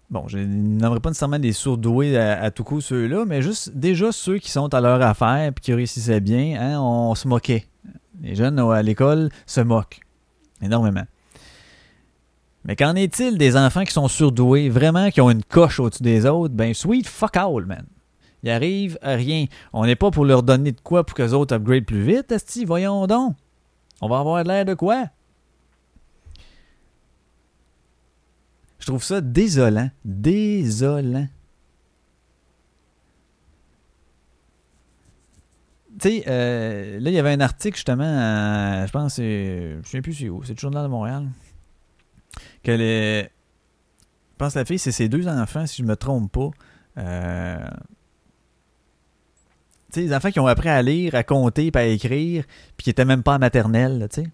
Bon, je n'aimerais pas nécessairement des sourdoués à, à tout coup, ceux-là, mais juste déjà ceux qui sont à leur affaire, puis qui réussissaient bien, hein, on se moquait. Les jeunes à l'école se moquent énormément. Mais qu'en est-il des enfants qui sont surdoués, vraiment, qui ont une coche au-dessus des autres? Ben, sweet fuck all, man. Ils arrivent à rien. On n'est pas pour leur donner de quoi pour que les autres upgrade plus vite, Esti, voyons donc. On va avoir l'air de quoi? Je trouve ça désolant. Désolant. tu sais, euh, là, il y avait un article justement, je pense, je ne sais plus c'est où, c'est le Journal de Montréal. Que les. Je pense que la fille, c'est ses deux enfants, si je me trompe pas. Euh, Tu sais, les enfants qui ont appris à lire, à compter, puis à écrire, puis qui étaient même pas en maternelle, tu sais.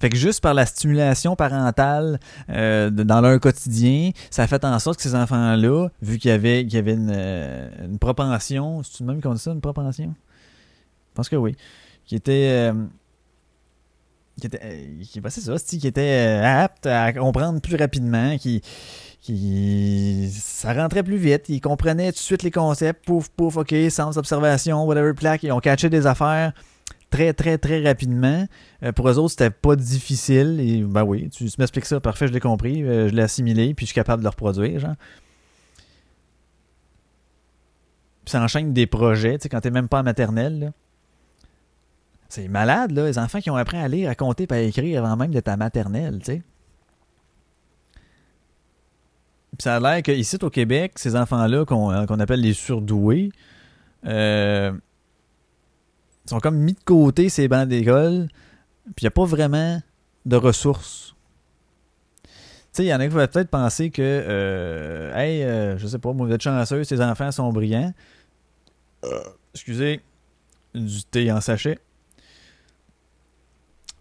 Fait que juste par la stimulation parentale euh, dans leur quotidien, ça a fait en sorte que ces enfants-là, vu qu'il y avait, une, euh, une propension, c'est-tu le même qu'on dit ça, une propension? Je pense que oui. Qui était... qui était... euh, qui, ça, qui était euh, apte à comprendre plus rapidement, qui... qui ça rentrait plus vite, ils comprenaient tout de suite les concepts, pouf, pouf, ok, sens d'observation, whatever, plaque, ils ont catché des affaires très, très, très rapidement. Euh, pour eux autres, c'était pas difficile. Et ben oui, tu m'expliques ça, parfait, je l'ai compris. je l'ai assimilé, puis je suis capable de le reproduire, genre. Puis ça enchaîne des projets, tu sais, quand t'es même pas en maternelle, là. C'est malade, là, les enfants qui ont appris à lire, à compter, à écrire avant même d'être à maternelle, tu sais. Puis ça a l'air qu'ici, au Québec, ces enfants-là, qu'on euh, qu'on appelle les surdoués, euh, sont comme mis de côté ces bancs d'école, puis il n'y a pas vraiment de ressources. Tu sais, il y en a qui vont peut-être penser que, euh, hey, euh, je sais pas, vous êtes chanceux, ces enfants sont brillants. Euh, excusez, du thé en sachet.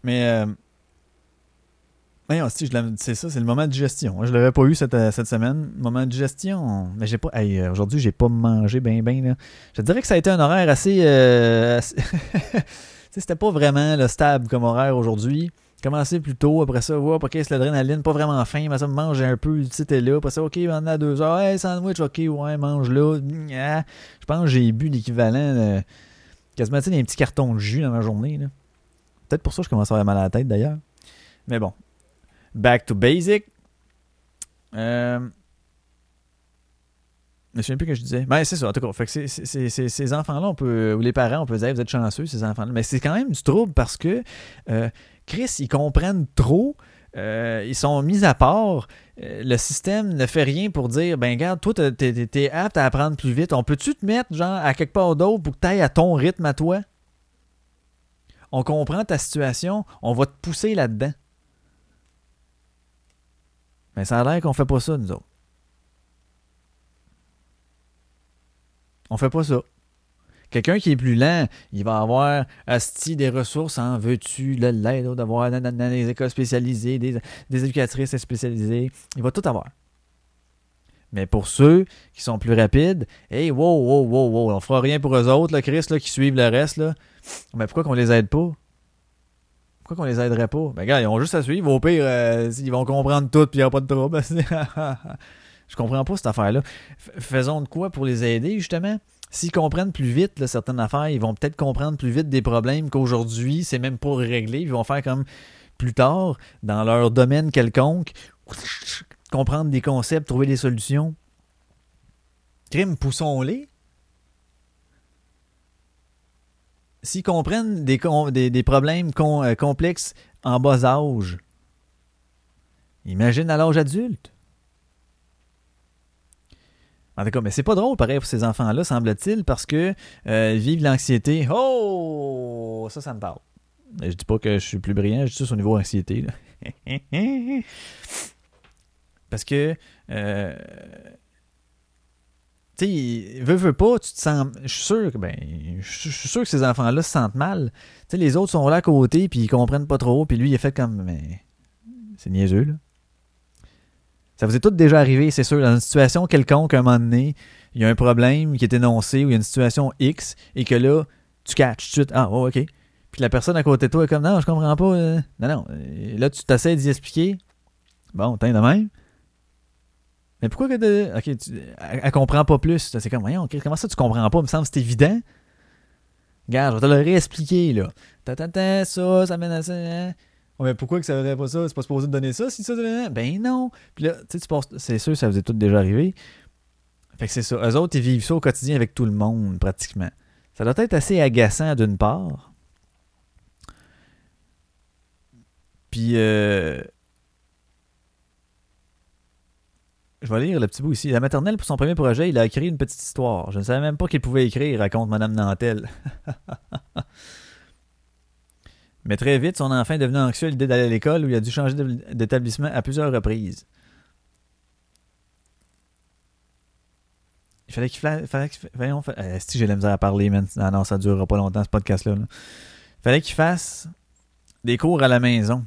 Mais, euh, si, c'est ça, c'est le moment de digestion. Je l'avais pas eu cette, euh, cette semaine. Moment de digestion. Mais j'ai pas, hey, euh, aujourd'hui, j'ai pas mangé ben, là. Je dirais que ça a été un horaire assez. euh, (laughs) c'était pas vraiment là, stable comme horaire aujourd'hui. Commencer plus tôt, après ça, hop, ok, c'est l'adrénaline, pas vraiment faim, mais ça me mange un peu, t'es là, après ça, ok, on a deux heures, hey, sandwich, ok, ouais, mange là. Je pense que j'ai bu l'équivalent, quasiment, tu sais, un petit carton de jus dans ma journée, là. Peut-être pour ça que je commence à avoir mal à la tête, d'ailleurs. Mais bon. Back to basic. Euh, je me souviens plus que je disais. Ben, c'est ça, en tout cas. Ces enfants-là, on peut, ou les parents, on peut dire, vous êtes chanceux, ces enfants-là. Mais c'est quand même du trouble parce que euh, Chris, ils comprennent trop. euh, ils sont mis à part. euh, le système ne fait rien pour dire, ben, regarde, toi, t'es- t'es apte à apprendre plus vite. On peut-tu te mettre, genre, à quelque part d'autre pour que tu ailles à ton rythme à toi? On comprend ta situation, on va te pousser là-dedans. Mais ça a l'air qu'on fait pas ça, nous autres. On fait pas ça. Quelqu'un qui est plus lent, il va avoir asti des ressources en veux-tu, le l'aide d'avoir des écoles spécialisées, des, éducatrices spécialisées? Il va tout avoir. Mais pour ceux qui sont plus rapides, hey, wow, wow, wow, wow, on fera rien pour eux autres, là, Chris, qui suivent le reste, là. Mais pourquoi qu'on les aide pas? Pourquoi qu'on les aiderait pas? Ben, gars, ils ont juste à suivre. Au pire, euh, ils vont comprendre tout, puis il n'y a pas de trouble. (laughs) Je comprends pas cette affaire-là. Faisons de quoi pour les aider, justement? S'ils comprennent plus vite certaines affaires, ils vont peut-être comprendre plus vite des problèmes qu'aujourd'hui, c'est même pas réglé. Ils vont faire comme plus tard, dans leur domaine quelconque, comprendre des concepts, trouver des solutions. Crime, poussons-les. S'ils comprennent des, des, problèmes euh, complexes en bas âge, imagine à l'âge adulte. En tout cas, mais c'est pas drôle, pareil, pour ces enfants-là, semble-t-il, parce que euh, vivent l'anxiété. Oh! Ça, ça me parle. Je dis pas que je suis plus brillant, je dis ça au niveau anxiété. (laughs) parce que, euh, tu sais, veux, veux pas, tu te sens. Je suis sûr que, ben, je suis sûr que ces enfants-là se sentent mal. Tu sais, les autres sont là à côté, puis ils comprennent pas trop, puis lui, il est fait comme. Mais. C'est niaiseux, là. Ça vous est tout déjà arrivé, c'est sûr, dans une situation quelconque, à un moment donné, il y a un problème qui est énoncé ou il y a une situation X et que là, tu catches tout de suite. Ah, oh, OK. Puis la personne à côté de toi est comme Non, je comprends pas. euh. Non, non. Et là, tu t'essaies d'y expliquer. Bon, t'es de même. Mais pourquoi que. Ok, tu... elle, comprend pas plus. C'est comme, voyons, comment ça tu comprends pas? Il me semble que c'est évident. Regarde, je vais te le réexpliquer, là. Ta, ta, ta, ça, ça mène à ça. hein. Oh, mais pourquoi que ça ferait pas ça? C'est pas supposé te donner ça si ça. ça- Ben non. Puis là, tu sais, tu penses. C'est sûr, ça vous est tout déjà arrivé. Fait que c'est ça. Eux autres, ils vivent ça au quotidien avec tout le monde, pratiquement. Ça doit être assez agaçant d'une part. Puis, euh, Je vais lire le petit bout ici. La maternelle, pour son premier projet, il a écrit une petite histoire. Je ne savais même pas qu'il pouvait écrire, raconte Madame Nantel. (laughs) Mais très vite, son enfant est devenu anxieux à l'idée d'aller à l'école où il a dû changer d'établissement à plusieurs reprises. Il fallait qu'il fallait, fallait qu'il voyons, fa- euh, si j'ai la misère à parler, man. Ah non, ça durera pas longtemps ce podcast-là. là. Il fallait qu'il fasse des cours à la maison.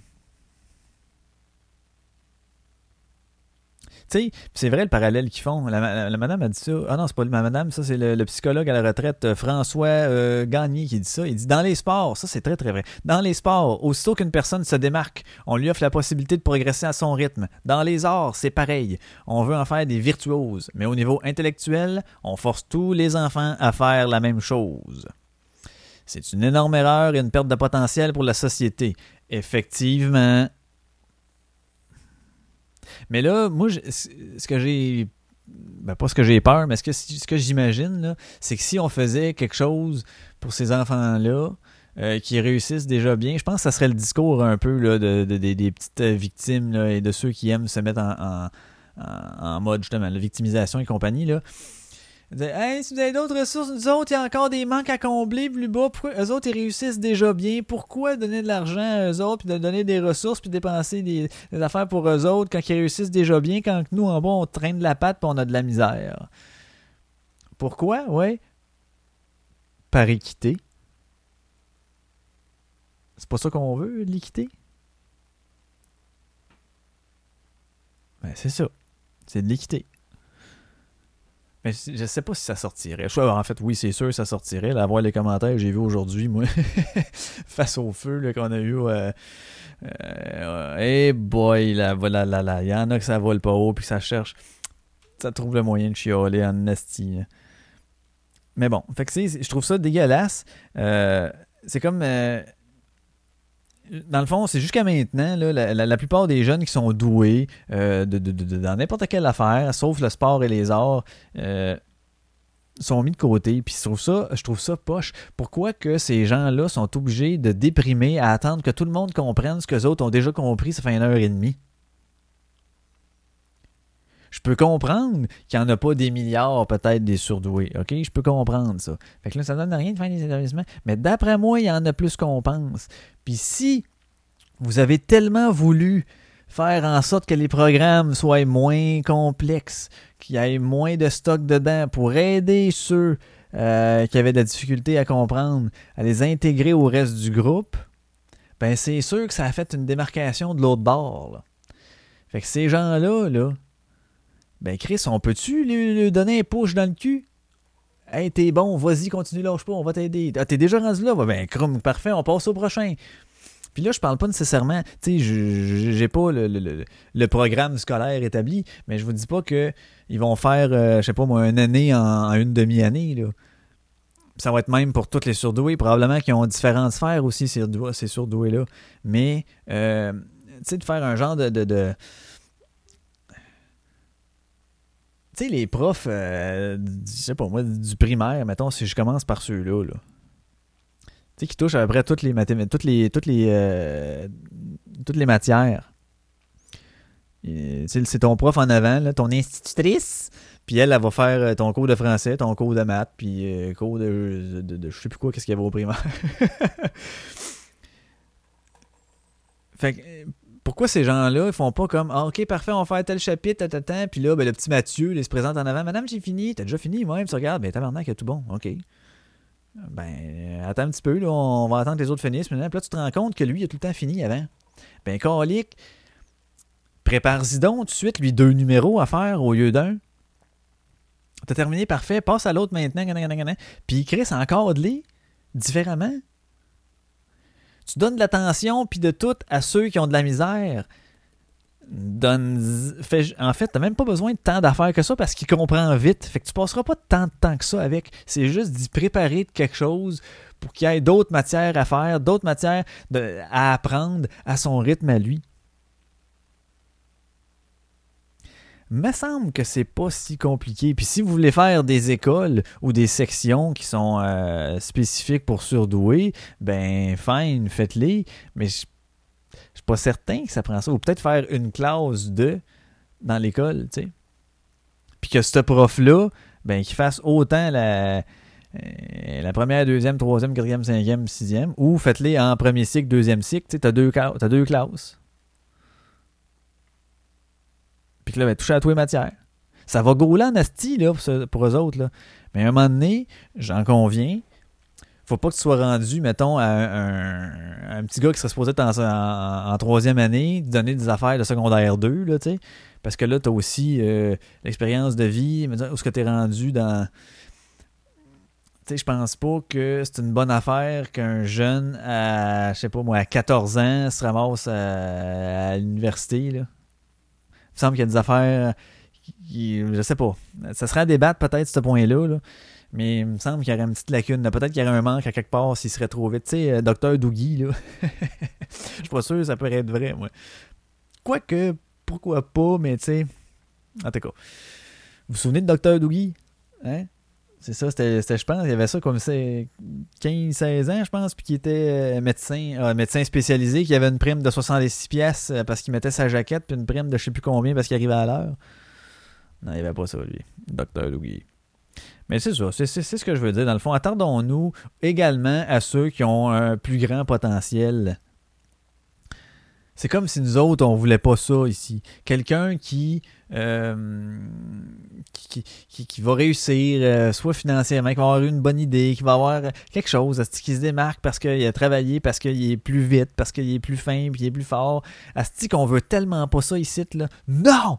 Sais, c'est vrai le parallèle qu'ils font. La, madame a dit ça. Ah non, c'est pas ma madame, ça c'est le, psychologue à la retraite, euh, François euh, qui dit ça. Il dit dans les sports, ça c'est très très vrai. Dans les sports, aussitôt qu'une personne se démarque, on lui offre la possibilité de progresser à son rythme. Dans les arts, c'est pareil. On veut en faire des virtuoses. Mais au niveau intellectuel, on force tous les enfants à faire la même chose. C'est une énorme erreur et une perte de potentiel pour la société. Effectivement. Mais là, moi, ce que j'ai. Ben, pas ce que j'ai peur, mais ce que, ce que j'imagine, c'est que si on faisait quelque chose pour ces enfants-là, euh, qui réussissent déjà bien, je pense que ça serait le discours un peu là, de, de- des- petites euh, victimes et de ceux qui aiment se mettre en- en mode justement la victimisation et compagnie. Là. Hey, si vous avez d'autres ressources, nous autres, il y a encore des manques à combler plus bas. Eux autres, ils réussissent déjà bien? Pourquoi donner de l'argent à eux autres, puis donner des ressources, puis dépenser des, affaires pour eux autres quand ils réussissent déjà bien, quand nous, en bas, on traîne de la patte, puis on a de la misère? Pourquoi? Ouais. Par équité. C'est pas ça qu'on veut, l'équité? Ben, c'est ça. C'est de l'équité. Mais je sais pas si ça sortirait. En fait, oui, c'est sûr, ça sortirait. Là, voir les commentaires que j'ai vus aujourd'hui, moi, (laughs) face au feu qu'on a eu. Euh, euh, hey boy, là, voilà, là, là. Il y en a que ça vole pas haut, puis ça cherche. Ça trouve le moyen de chialer en nasty. Mais bon, fait que je trouve ça dégueulasse. Euh, c'est comme. euh, dans le fond, c'est jusqu'à maintenant, la, plupart des jeunes qui sont doués euh, dans n'importe quelle affaire, sauf le sport et les arts, euh, sont mis de côté. Puis je trouve ça, je trouve ça poche. Pourquoi que ces gens-là sont obligés de déprimer à attendre que tout le monde comprenne ce que les autres ont déjà compris, ça fait une heure et demie? Je peux comprendre qu'il n'y en a pas des milliards, peut-être, des surdoués. OK? Je peux comprendre ça. Fait que là, ça donne rien de faire des établissements. Mais d'après moi, il y en a plus qu'on pense. Puis si vous avez tellement voulu faire en sorte que les programmes soient moins complexes, qu'il y ait moins de stock dedans pour aider ceux euh, qui avaient de la difficulté à comprendre, à les intégrer au reste du groupe, ben c'est sûr que ça a fait une démarcation de l'autre bord. Fait que ces gens-là, là, ben Chris, on peut-tu lui, donner un push dans le cul? Hey, t'es bon, vas-y, continue, lâche pas, on va t'aider. Ah, t'es déjà rendu là? Ben, crum, parfait, on passe au prochain. Puis là, je parle pas nécessairement, tu sais, j'ai pas le, programme scolaire établi, mais je vous dis pas que ils vont faire, euh, je sais pas moi, une année en, une demi-année, là. Ça va être même pour toutes les surdoués, probablement qu'ils ont différentes sphères aussi, ces, ces surdoués-là. Mais, euh, tu sais, de faire un genre de- tu sais, les profs, euh, je moi, du primaire, mettons, si je commence par ceux-là, là. Tu sais, qui touchent à peu près toutes les mathématiques, toutes les, toutes les, euh, toutes matières. C'est ton prof en avant, ton institutrice, puis elle, elle va faire euh, ton cours de français, ton cours de maths, puis euh, cours de, de, de- je sais plus quoi, qu'est-ce qu'il y avait au primaire. (laughs) fait que, pourquoi ces gens-là, ils font pas comme Ah, ok, parfait, on va faire tel chapitre, ta, ta, puis là, ben, le petit Mathieu, il se présente en avant Madame, j'ai fini, t'as déjà fini, moi, puis tu regardes, ben, tabarnak, il tout bon, ok. Ben, attends un petit peu, là, on va attendre que les autres finissent, puis là, tu te rends compte que lui, il a tout le temps fini avant. Ben, calique, prépare-y donc tout de suite, lui, deux numéros à faire au lieu d'un. T'as terminé, parfait, passe à l'autre maintenant, puis Chris, encore de les différemment. Tu donnes de l'attention puis de tout à ceux qui ont de la misère. Donne, fais- en fait, t'as même pas besoin de tant d'affaires que ça parce qu'il comprend vite. Fait que tu passeras pas tant de temps que ça avec. C'est juste d'y préparer quelque chose pour qu'il y ait d'autres matières à faire, d'autres matières à apprendre à son rythme à lui. Me semble que c'est pas si compliqué. Puis si vous voulez faire des écoles ou des sections qui sont euh, spécifiques pour surdoués, ben fine, faites-les. Mais je je suis pas certain que ça prend ça. Ou peut-être faire une classe de dans l'école, tu sais. puis que ce prof-là, ben, qu'il fasse autant la, euh, première, deuxième, troisième, quatrième, cinquième, sixième, ou faites-les en premier cycle, deuxième cycle, tu t'as deux classes. Puis que là, ben, toucher à tous les matières. Ça va grouler en asti, là, pour, ce- pour eux autres, là. Mais à un moment donné, j'en conviens, faut pas que tu sois rendu, mettons, à un, petit gars qui serait supposé être en, troisième année, donner des affaires de secondaire 2, là, tu sais. Parce que là, tu as aussi euh, l'expérience de vie, où est-ce que tu es rendu dans. Tu sais, je pense pas que c'est une bonne affaire qu'un jeune à, je sais pas moi, à 14 ans se ramasse à, à l'université, là. Il me semble qu'il y a des affaires qui, qui- je sais pas. Ça serait à débattre peut-être ce point-là, là. Mais il me semble qu'il y aurait une petite lacune. Peut-être qu'il y aurait un manque à quelque part s'il serait trop vite. Tu sais, euh, Docteur Doogie, là. (laughs) Je suis pas sûr ça pourrait être vrai, moi. Quoique, pourquoi pas, mais tu sais. En tout cas. Vous vous souvenez de Docteur Doogie? Hein? C'est ça, c'était, je pense, il y avait ça comme c'est 15-16 ans, je pense, puis qui était euh, médecin, euh, médecin spécialisé, qui avait une prime de 66 pièces parce qu'il mettait sa jaquette, puis une prime de je sais plus combien parce qu'il arrivait à l'heure. Non, il n'y avait pas ça, lui. Docteur Doogie. Mais c'est ça, c'est, ce que je veux dire. Dans le fond, attardons-nous également à ceux qui ont un plus grand potentiel. C'est comme si nous autres, on voulait pas ça ici. Quelqu'un qui, euh, qui, qui, va réussir, euh, soit financièrement, qui va avoir une bonne idée, qui va avoir quelque chose, qui se démarque parce qu'il a travaillé, parce qu'il est plus vite, parce qu'il est plus fin, puis il est plus fort? Asti qu'on veut tellement pas ça ici, là? Non!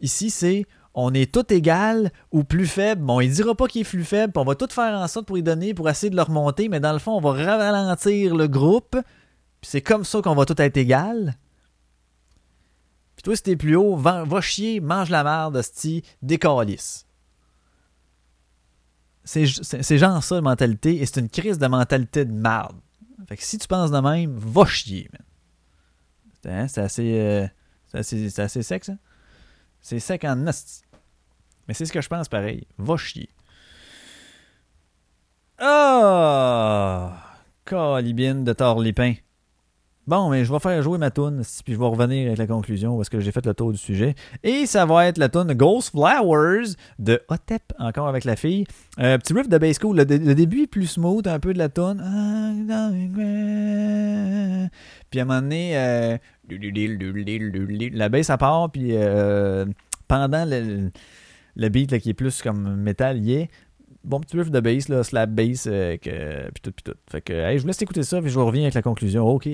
Ici, c'est on est tout égal ou plus faible. Bon, il dira pas qu'il est plus faible, on va tout faire en sorte pour lui donner, pour essayer de le remonter, mais dans le fond, on va ralentir le groupe, puis c'est comme ça qu'on va tout être égal. Puis toi, si t'es plus haut, va, chier, mange la merde, hostie, décalisse. C'est genre ça, la mentalité, et c'est une crise de mentalité de merde. Fait que si tu penses de même, va chier, man. C'est hein, assez, euh, assez, assez sec, ça. C'est sec en asti. Mais c'est ce que je pense pareil. Va chier. Ah! Calibine de Torlipin. Bon, mais je vais faire jouer ma toune, puis je vais revenir avec la conclusion parce que j'ai fait le tour du sujet. Et ça va être la toune Ghost Flowers de Otep, encore avec la fille. Euh, petit riff de bass cool. Le, dé- le début est plus smooth un peu de la toune. Puis à un moment donné, euh, la bass à part, puis euh, pendant le, beat qui est plus comme métal, bon petit riff de bass, là, slap bass, euh, puis tout, puis tout. Fait que, hey, je vous laisse écouter ça, puis je vous reviens avec la conclusion. OK.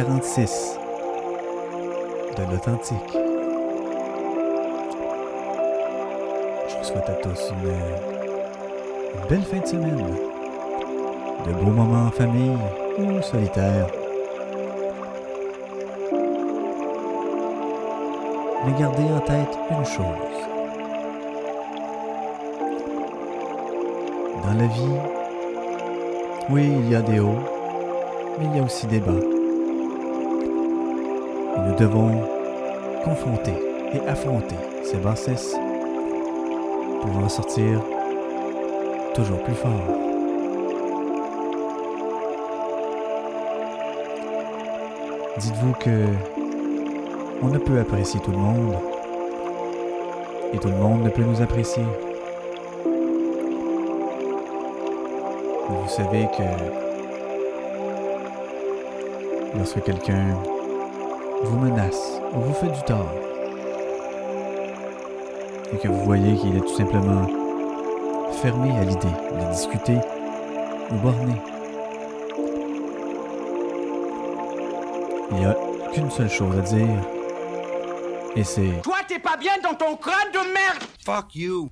46 de l'Authentique. Je vous souhaite à tous une, belle fin de semaine. De beaux moments en famille ou solitaire. Mais gardez en tête une chose. Dans la vie, oui, il y a des hauts, mais il y a aussi des bas. Devons confronter et affronter ces bassesses pour en sortir toujours plus fort. Dites-vous que on ne peut apprécier tout le monde et tout le monde ne peut nous apprécier. Vous savez que lorsque quelqu'un vous menace ou vous fait du tort. Et que vous voyez qu'il est tout simplement fermé à l'idée de discuter ou borné, il n'y a qu'une seule chose à dire et c'est Toi, t'es pas bien dans ton crâne de merde. Fuck you!